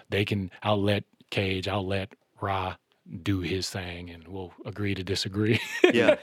Speaker 3: they can i'll let cage i'll let ra do his thing and we'll agree to disagree.
Speaker 1: Yeah.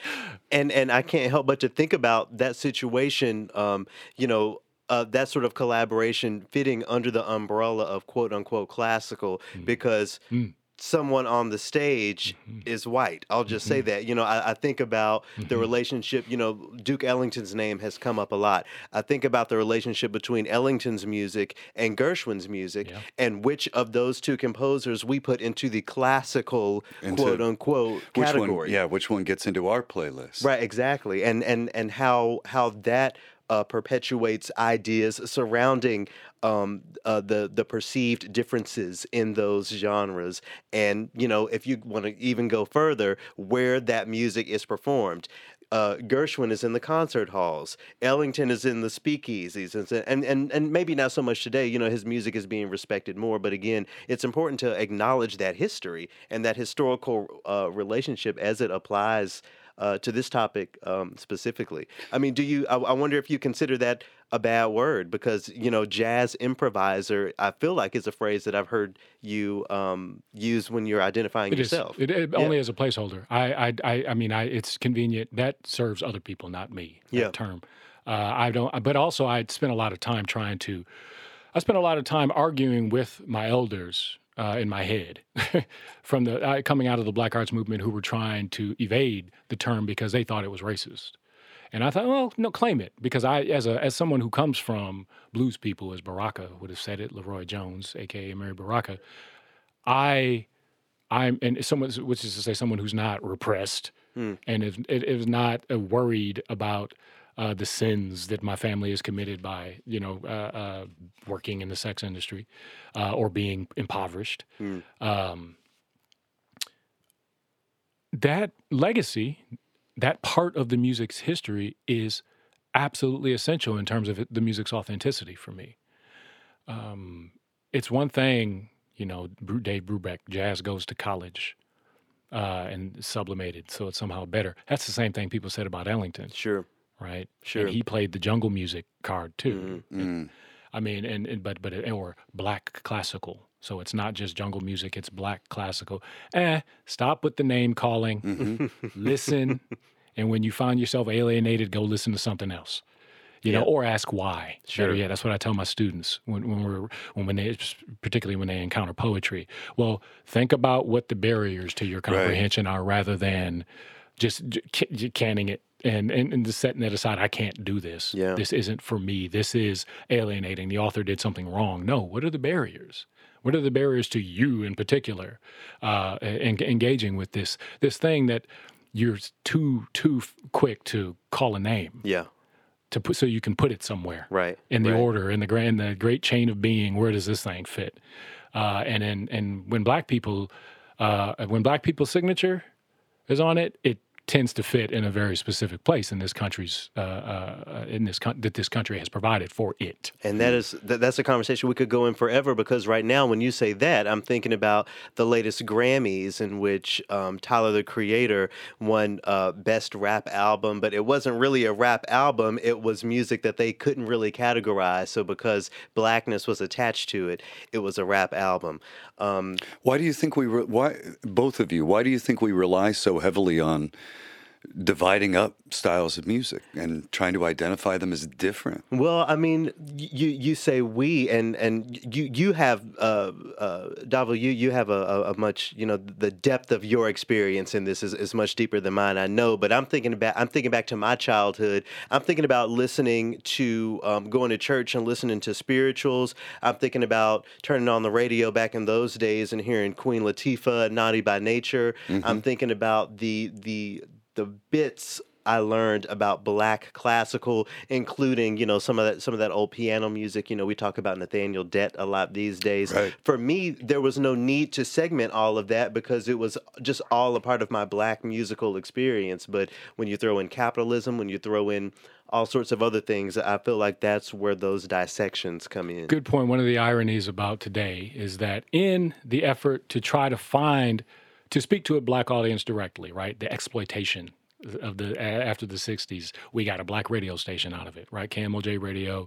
Speaker 1: And and i can't help but to think about that situation um you know uh, that sort of collaboration fitting under the umbrella of quote unquote classical mm. because mm someone on the stage mm-hmm. is white. I'll just mm-hmm. say that. You know, I, I think about mm-hmm. the relationship, you know, Duke Ellington's name has come up a lot. I think about the relationship between Ellington's music and Gershwin's music yeah. and which of those two composers we put into the classical into quote unquote category.
Speaker 4: One, yeah, which one gets into our playlist.
Speaker 1: Right, exactly. And and and how how that uh, perpetuates ideas surrounding um, uh, the the perceived differences in those genres, and you know, if you want to even go further, where that music is performed. Uh, Gershwin is in the concert halls. Ellington is in the speakeasies, and, and and maybe not so much today. You know, his music is being respected more. But again, it's important to acknowledge that history and that historical uh, relationship as it applies uh, to this topic um, specifically. I mean, do you? I, I, wonder if you consider that a bad word because you know, jazz improviser. I feel like is a phrase that I've heard you um, use when you're identifying
Speaker 3: it
Speaker 1: yourself.
Speaker 3: Is, it, it yeah. only as a placeholder. I, I, I, mean, I, it's convenient. That serves other people, not me. Yeah. term. Uh, I don't. But also, I spent a lot of time trying to. I spent a lot of time arguing with my elders uh, in my head from the uh, coming out of the Black Arts movement who were trying to evade the term because they thought it was racist. And I thought, well, no, claim it because I, as a as someone who comes from blues people, as Baraka would have said it, LeRoi Jones, aka Amiri Baraka, I, I'm and someone which is to say someone who's not repressed hmm. and is, is not worried about uh, the sins that my family has committed by, you know, uh, uh, working in the sex industry uh, or being impoverished. Mm. Um, that legacy, that part of the music's history is absolutely essential in terms of it, the music's authenticity for me. Um, it's one thing, you know, Dave Brubeck, jazz goes to college. Uh, and sublimated, so it's somehow better. That's the same thing people said about Ellington.
Speaker 1: Sure
Speaker 3: right? Sure. And he played the jungle music card too. Mm-hmm. mm I mean, and, and but but or black classical. So it's not just jungle music; it's black classical. Eh, stop with the name calling. Mm-hmm. listen, and when you find yourself alienated, go listen to something else. You know, or ask why. Sure. Yeah, that's what I tell my students when, when we're when, when they particularly when they encounter poetry. Well, think about what the barriers to your comprehension right. are, rather than just canning it and, and, and just setting that aside. I can't do this. Yeah. This isn't for me. This is alienating. The author did something wrong. No. What are the barriers? What are the barriers to you in particular, uh, en- engaging with this this thing that you're too too quick to call a name?
Speaker 1: Yeah.
Speaker 3: To put so you can put it somewhere.
Speaker 1: Right.
Speaker 3: In the
Speaker 1: right.
Speaker 3: order, in the grand, the great chain of being. Where does this thing fit? Uh, and and and when black people, uh, when black people's signature is on it, it tends to fit in a very specific place in this country's uh, uh, in this con- that this country has provided for it.
Speaker 1: And that is that, that's a conversation we could go in forever because right now when you say that, I'm thinking about the latest Grammys in which um, Tyler the Creator won uh, Best Rap Album, but it wasn't really a rap album. It was music that they couldn't really categorize. So because blackness was attached to it, it was a rap album.
Speaker 4: Um, why do you think we? Re- why both of you? Why do you think we rely so heavily on? Dividing up styles of music and trying to identify them as different.
Speaker 1: Well, I mean, you you say we, and and you you have uh, uh, Davu, you you have a, a, much you know the depth of your experience in this is, is much deeper than mine. I know, but I'm thinking about I'm thinking back to my childhood. I'm thinking about listening to um, going to church and listening to spirituals. I'm thinking about turning on the radio back in those days and hearing Queen Latifah, Naughty by Nature. Mm-hmm. I'm thinking about the the the bits I learned about black classical, including you know some of that some of that old piano music. You know, we talk about Nathaniel Dett a lot these days.
Speaker 4: Right.
Speaker 1: For me, there was no need to segment all of that because it was just all a part of my black musical experience. But when you throw in capitalism, when you throw in all sorts of other things. I feel like that's where those dissections come in.
Speaker 3: Good point. One of the ironies about today is that in the effort to try to find, to speak to a black audience directly, right, the exploitation of the after the 60s we got a black radio station out of it right KMOJ radio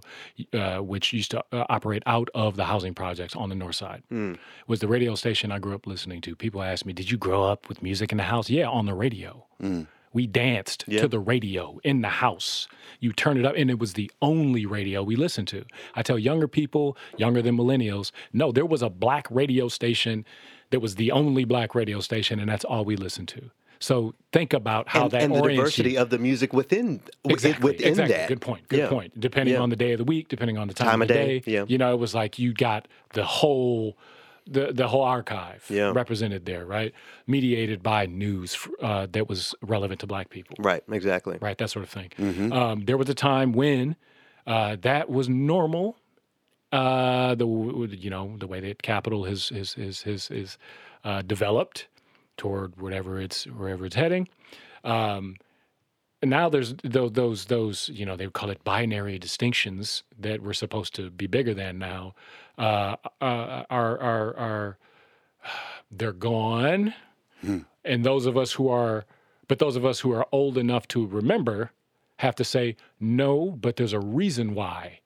Speaker 3: uh, which used to uh, operate out of the housing projects on the north side mm. was the radio station I grew up listening to people ask me did you grow up with music in the house yeah on the radio mm. We danced to the radio in the house. You turn it up, and it was the only radio we listened to. I tell younger people, younger than millennials, no, there was a black radio station that was the only black radio station, and that's all we listened to. So think about how
Speaker 1: and,
Speaker 3: that
Speaker 1: and the diversity you. of the music within
Speaker 3: exactly,
Speaker 1: within
Speaker 3: exactly.
Speaker 1: that.
Speaker 3: Good point. Good yeah. point. Depending yeah. on the day of the week, depending on the time, time of, the day, day,
Speaker 1: yeah.
Speaker 3: you know, it was like you got the whole the the whole archive
Speaker 1: yeah.
Speaker 3: represented there, right? Mediated by news uh, that was relevant to Black people,
Speaker 1: right? Exactly,
Speaker 3: right. That sort of thing.
Speaker 1: Mm-hmm.
Speaker 3: Um, there was a time when uh, that was normal. Uh, the you know the way that capital has is is is is uh, developed toward whatever it's wherever it's heading. Um, and now there's those, those those you know they call it binary distinctions that were supposed to be bigger than now uh, uh, are are are they're gone, hmm. and those of us who are but those of us who are old enough to remember have to say no. But there's a reason why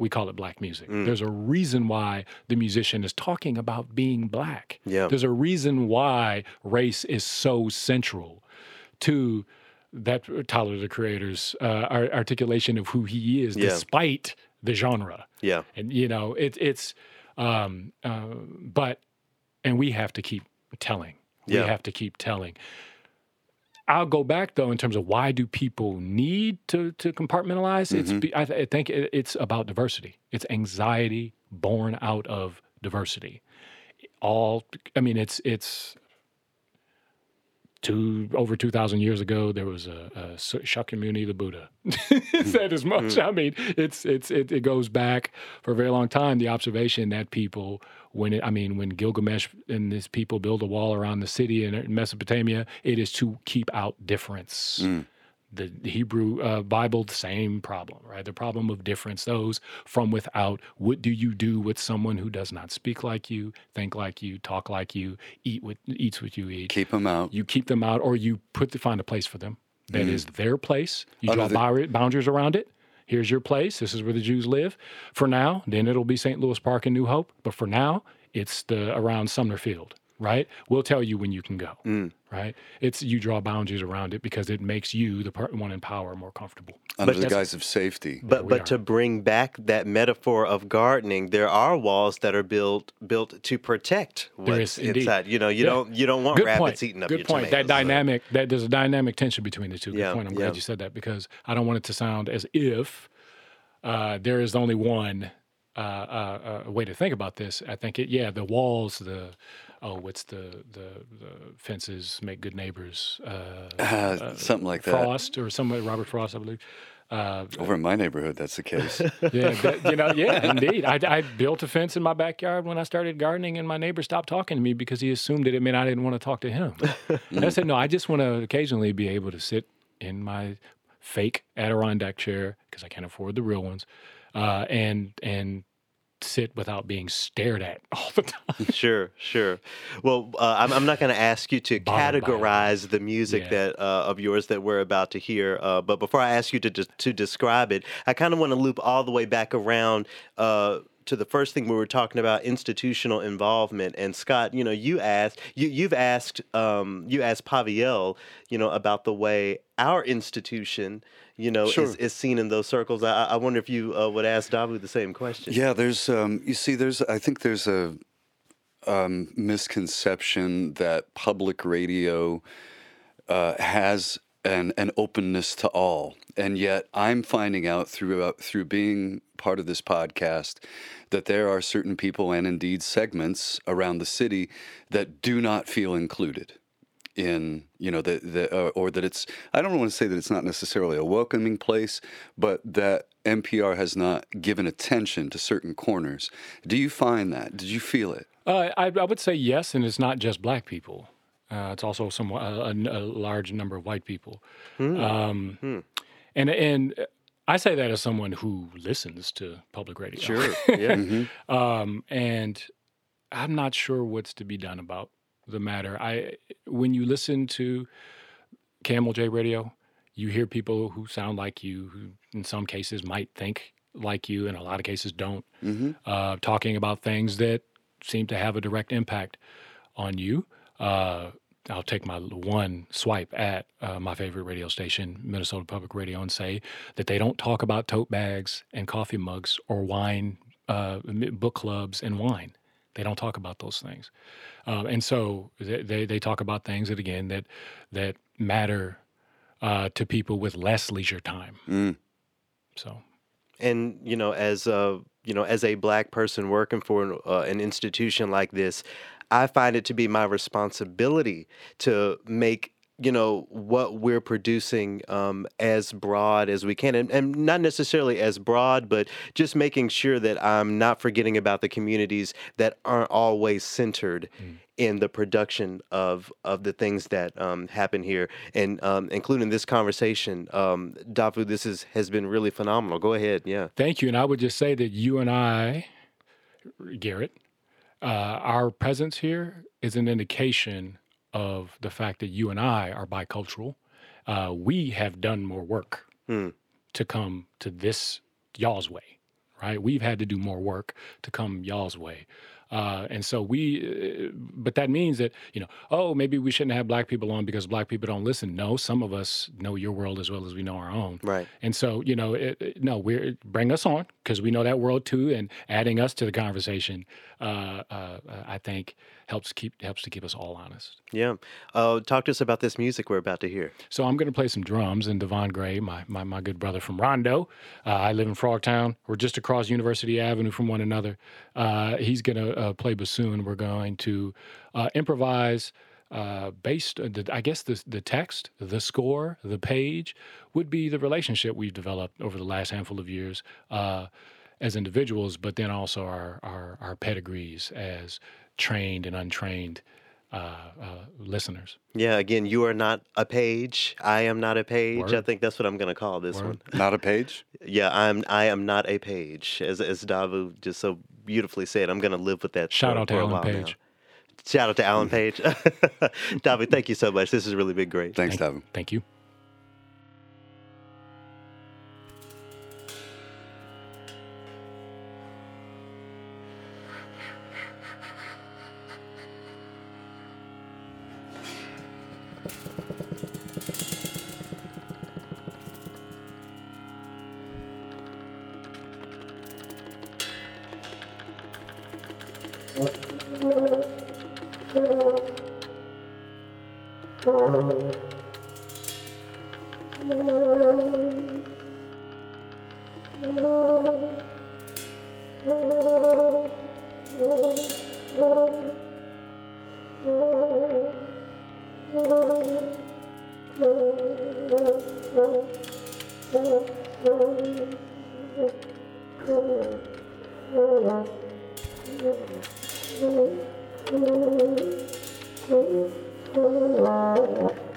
Speaker 3: we call it black music. Mm. There's a reason why the musician is talking about being black.
Speaker 1: Yeah.
Speaker 3: There's a reason why race is so central to that Tyler the Creator's uh, articulation of who he is,
Speaker 1: yeah.
Speaker 3: despite the genre.
Speaker 1: Yeah,
Speaker 3: and you know it, it's, um, uh, but, and we have to keep telling. We
Speaker 1: yeah.
Speaker 3: have to keep telling. I'll go back though in terms of why do people need to to compartmentalize? Mm-hmm. It's I, I think it's about diversity. It's anxiety born out of diversity. All I mean, it's it's two over 2000 years ago there was a, a shakyamuni the buddha. Said as much. Mm-hmm. i mean it's it's it, it, goes back for a very long time the observation that people when it, i mean when gilgamesh and his people build a wall around the city in mesopotamia it is to keep out difference. Mm the Hebrew uh, Bible, the same problem, right? The problem of difference. Those from without. What do you do with someone who does not speak like you, think like you, talk like you, eat what eats what you eat?
Speaker 4: Keep them out.
Speaker 3: You keep them out, or you put to find a place for them that mm. is their place. You Under draw the- boundaries around it. Here's your place. This is where the Jews live. For now, then it'll be St. Louis Park and New Hope. But for now, it's the around Sumner Field right? We'll tell you when you can go,
Speaker 1: mm.
Speaker 3: right? It's you draw boundaries around it because it makes you, the part one in power, more comfortable.
Speaker 4: Under but the guise of safety.
Speaker 1: But but to bring back that metaphor of gardening, there are walls that are built built to protect what's inside. You know, you yeah. don't you don't want
Speaker 3: Good
Speaker 1: rabbits
Speaker 3: point.
Speaker 1: eating up
Speaker 3: Good
Speaker 1: your
Speaker 3: point.
Speaker 1: tomatoes.
Speaker 3: That dynamic that there's a dynamic tension between the two. Good
Speaker 1: yeah.
Speaker 3: point. I'm
Speaker 1: yeah.
Speaker 3: glad you said that because I don't want it to sound as if uh, there is only one uh, uh, uh, way to think about this. I think it, yeah, the walls, the oh, what's the the, the fences make good neighbors? Uh,
Speaker 4: uh, uh something like
Speaker 3: Frost
Speaker 4: that.
Speaker 3: Frost or somebody, Robert Frost, I believe.
Speaker 4: Uh, Over in my neighborhood, that's the case.
Speaker 3: yeah, that, you know, yeah, indeed. I, I, built a fence in my backyard when I started gardening, and my neighbor stopped talking to me because he assumed that it meant I didn't want to talk to him. and I said, no, I just want to occasionally be able to sit in my fake Adirondack chair because I can't afford the real ones, uh, and and sit without being stared at all the time.
Speaker 1: Sure, sure. Well, uh, I'm, I'm, not going to ask you to categorize the music yeah. that uh, of yours that we're about to hear, uh, but before I ask you to to describe it, I kind of want to loop all the way back around uh, to the first thing we were talking about institutional involvement and Scott you know you asked you you've asked um, you asked Paviel you know about the way our institution you know
Speaker 4: sure.
Speaker 1: is, is seen in those circles I, I wonder if you uh, would ask Davu the same question
Speaker 4: yeah there's um, you see there's I think there's a um, misconception that public radio uh, has an, an openness to all. And yet I'm finding out through, uh, through being part of this podcast that there are certain people and indeed segments around the city that do not feel included in you know that the, uh, or that it's I don't want to say that it's not necessarily a welcoming place, but that NPR has not given attention to certain corners. Do you find that? Did you feel it?
Speaker 3: Uh, I, I, would say yes, and it's not just black people. Uh, it's also some a, a, large number of white people. Hmm. Um, hmm. And and I say that as someone who listens to public radio.
Speaker 1: Sure. Yeah.
Speaker 3: mm-hmm. um, and I'm not sure what's to be done about the matter. I when you listen to KMOJ radio, you hear people who sound like you, who in some cases might think like you, in a lot of cases don't, mm-hmm. uh, talking about things that seem to have a direct impact on you. Uh, I'll take my one swipe at uh, my favorite radio station, Minnesota Public Radio, and say that they don't talk about tote bags and coffee mugs or wine, uh, book clubs and wine. They don't talk about those things, um, and so they, they, they talk about things that again that that matter uh, to people with less leisure time. Mm. So,
Speaker 1: and you know, as a you know, as a black person working for an, uh, an institution like this, I find it to be my responsibility to make you know what we're producing um, as broad as we can and, and, not necessarily as broad but just making sure that i'm not forgetting about the communities that aren't always centered mm. in the production of of the things that um, happen here. And um, including this conversation um, davu this is, has been really phenomenal. Go ahead. Yeah.
Speaker 3: Thank you. And i would just say that you and i garrett uh, our presence here is an indication of the fact that you and I are bicultural. Uh, we have done more work hmm. to come to this y'all's way, right? We've had to do more work to come y'all's way. Uh, and so we, uh, but that means that, you know, oh, maybe we shouldn't have black people on because black people don't listen. No, some of us know your world as well as we know our own.
Speaker 1: Right.
Speaker 3: And so, you know, it, it, no, we're bring us on because we know that world too, and adding us to the conversation, uh, uh, I think helps keep helps to keep us all honest.
Speaker 1: Yeah. Uh, talk to us about this music we're about to hear.
Speaker 3: So I'm going to play some drums, and Devon Gray, my, my, my good brother from Rondo, uh, I live in Frogtown. We're just across University Avenue from one another. Uh, he's going to uh, play bassoon. We're going to uh, improvise. Uh, based, the, I guess the the text, the score, the page would be the relationship we've developed over the last handful of years as individuals, but then also our, our, our pedigrees as trained and untrained uh, uh, listeners.
Speaker 1: Yeah, again, you are not a page. I am not a page. Word. I think that's what I'm going to call this Word.
Speaker 4: one. Not a page.
Speaker 1: yeah, I'm. I am not a page, as as Davu just so beautifully said. I'm going to live with that.
Speaker 3: Shout out to Alan Page. Now.
Speaker 1: Shout out to Alan Page. Davu, thank you so much. This has really been great.
Speaker 4: Thanks,
Speaker 3: thank,
Speaker 4: Davu. Thank you. わあ。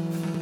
Speaker 4: Mm-hmm.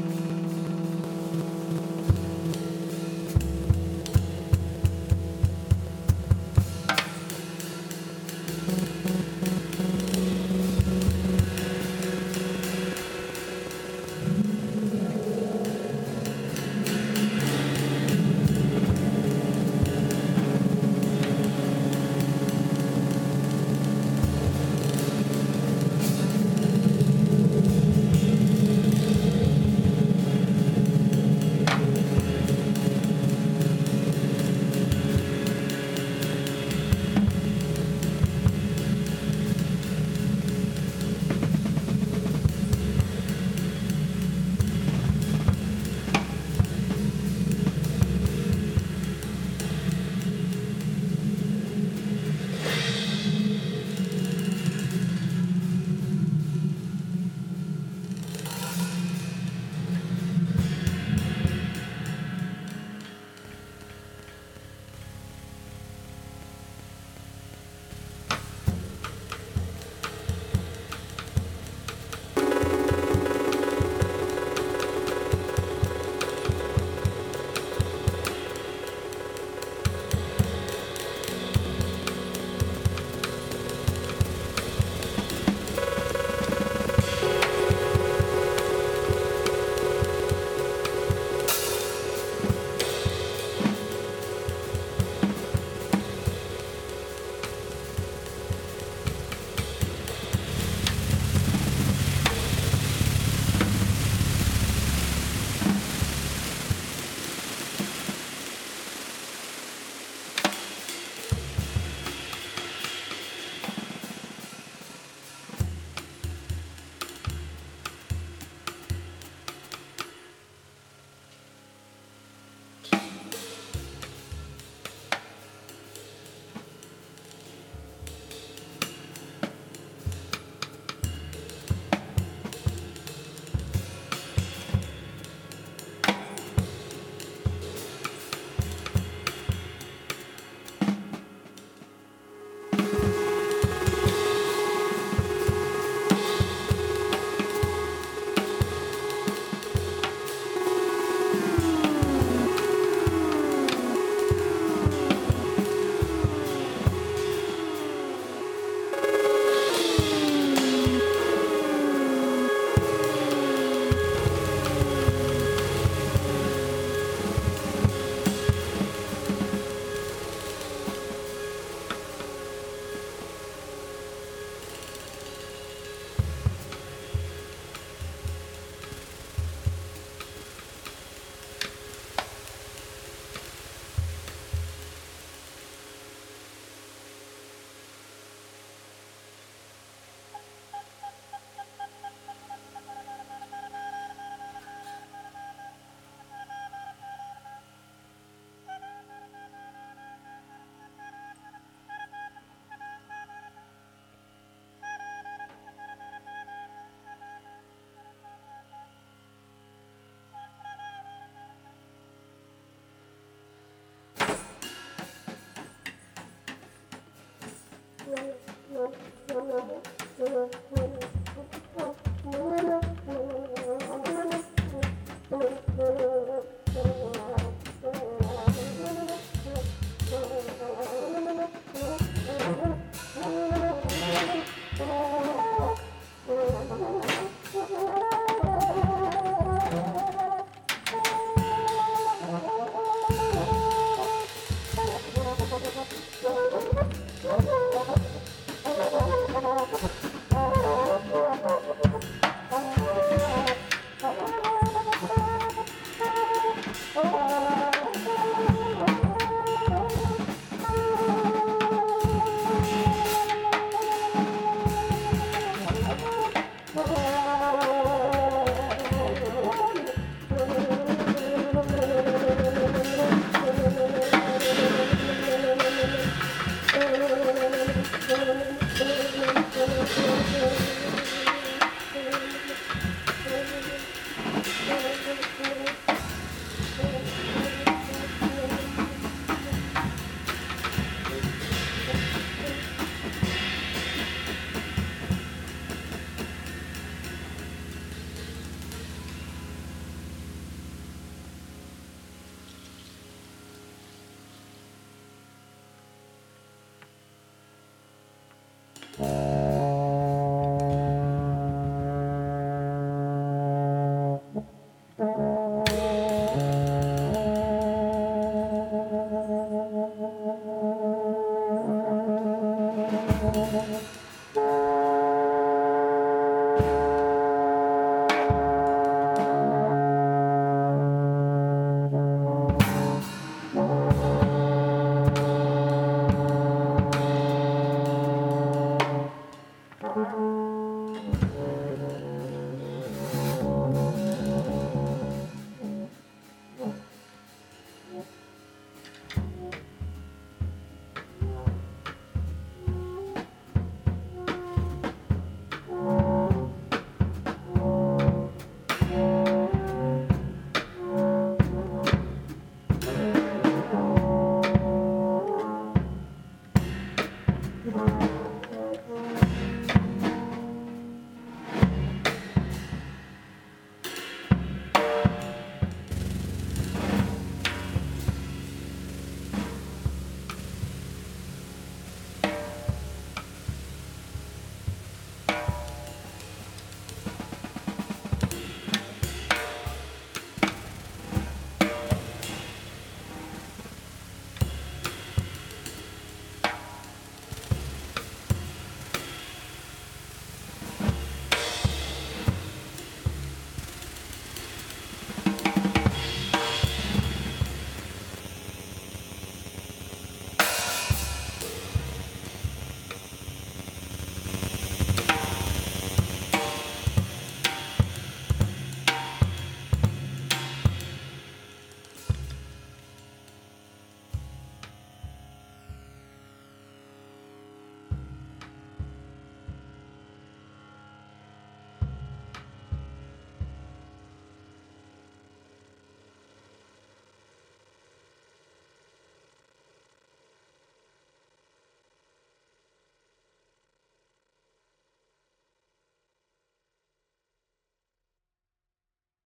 Speaker 3: Thank you.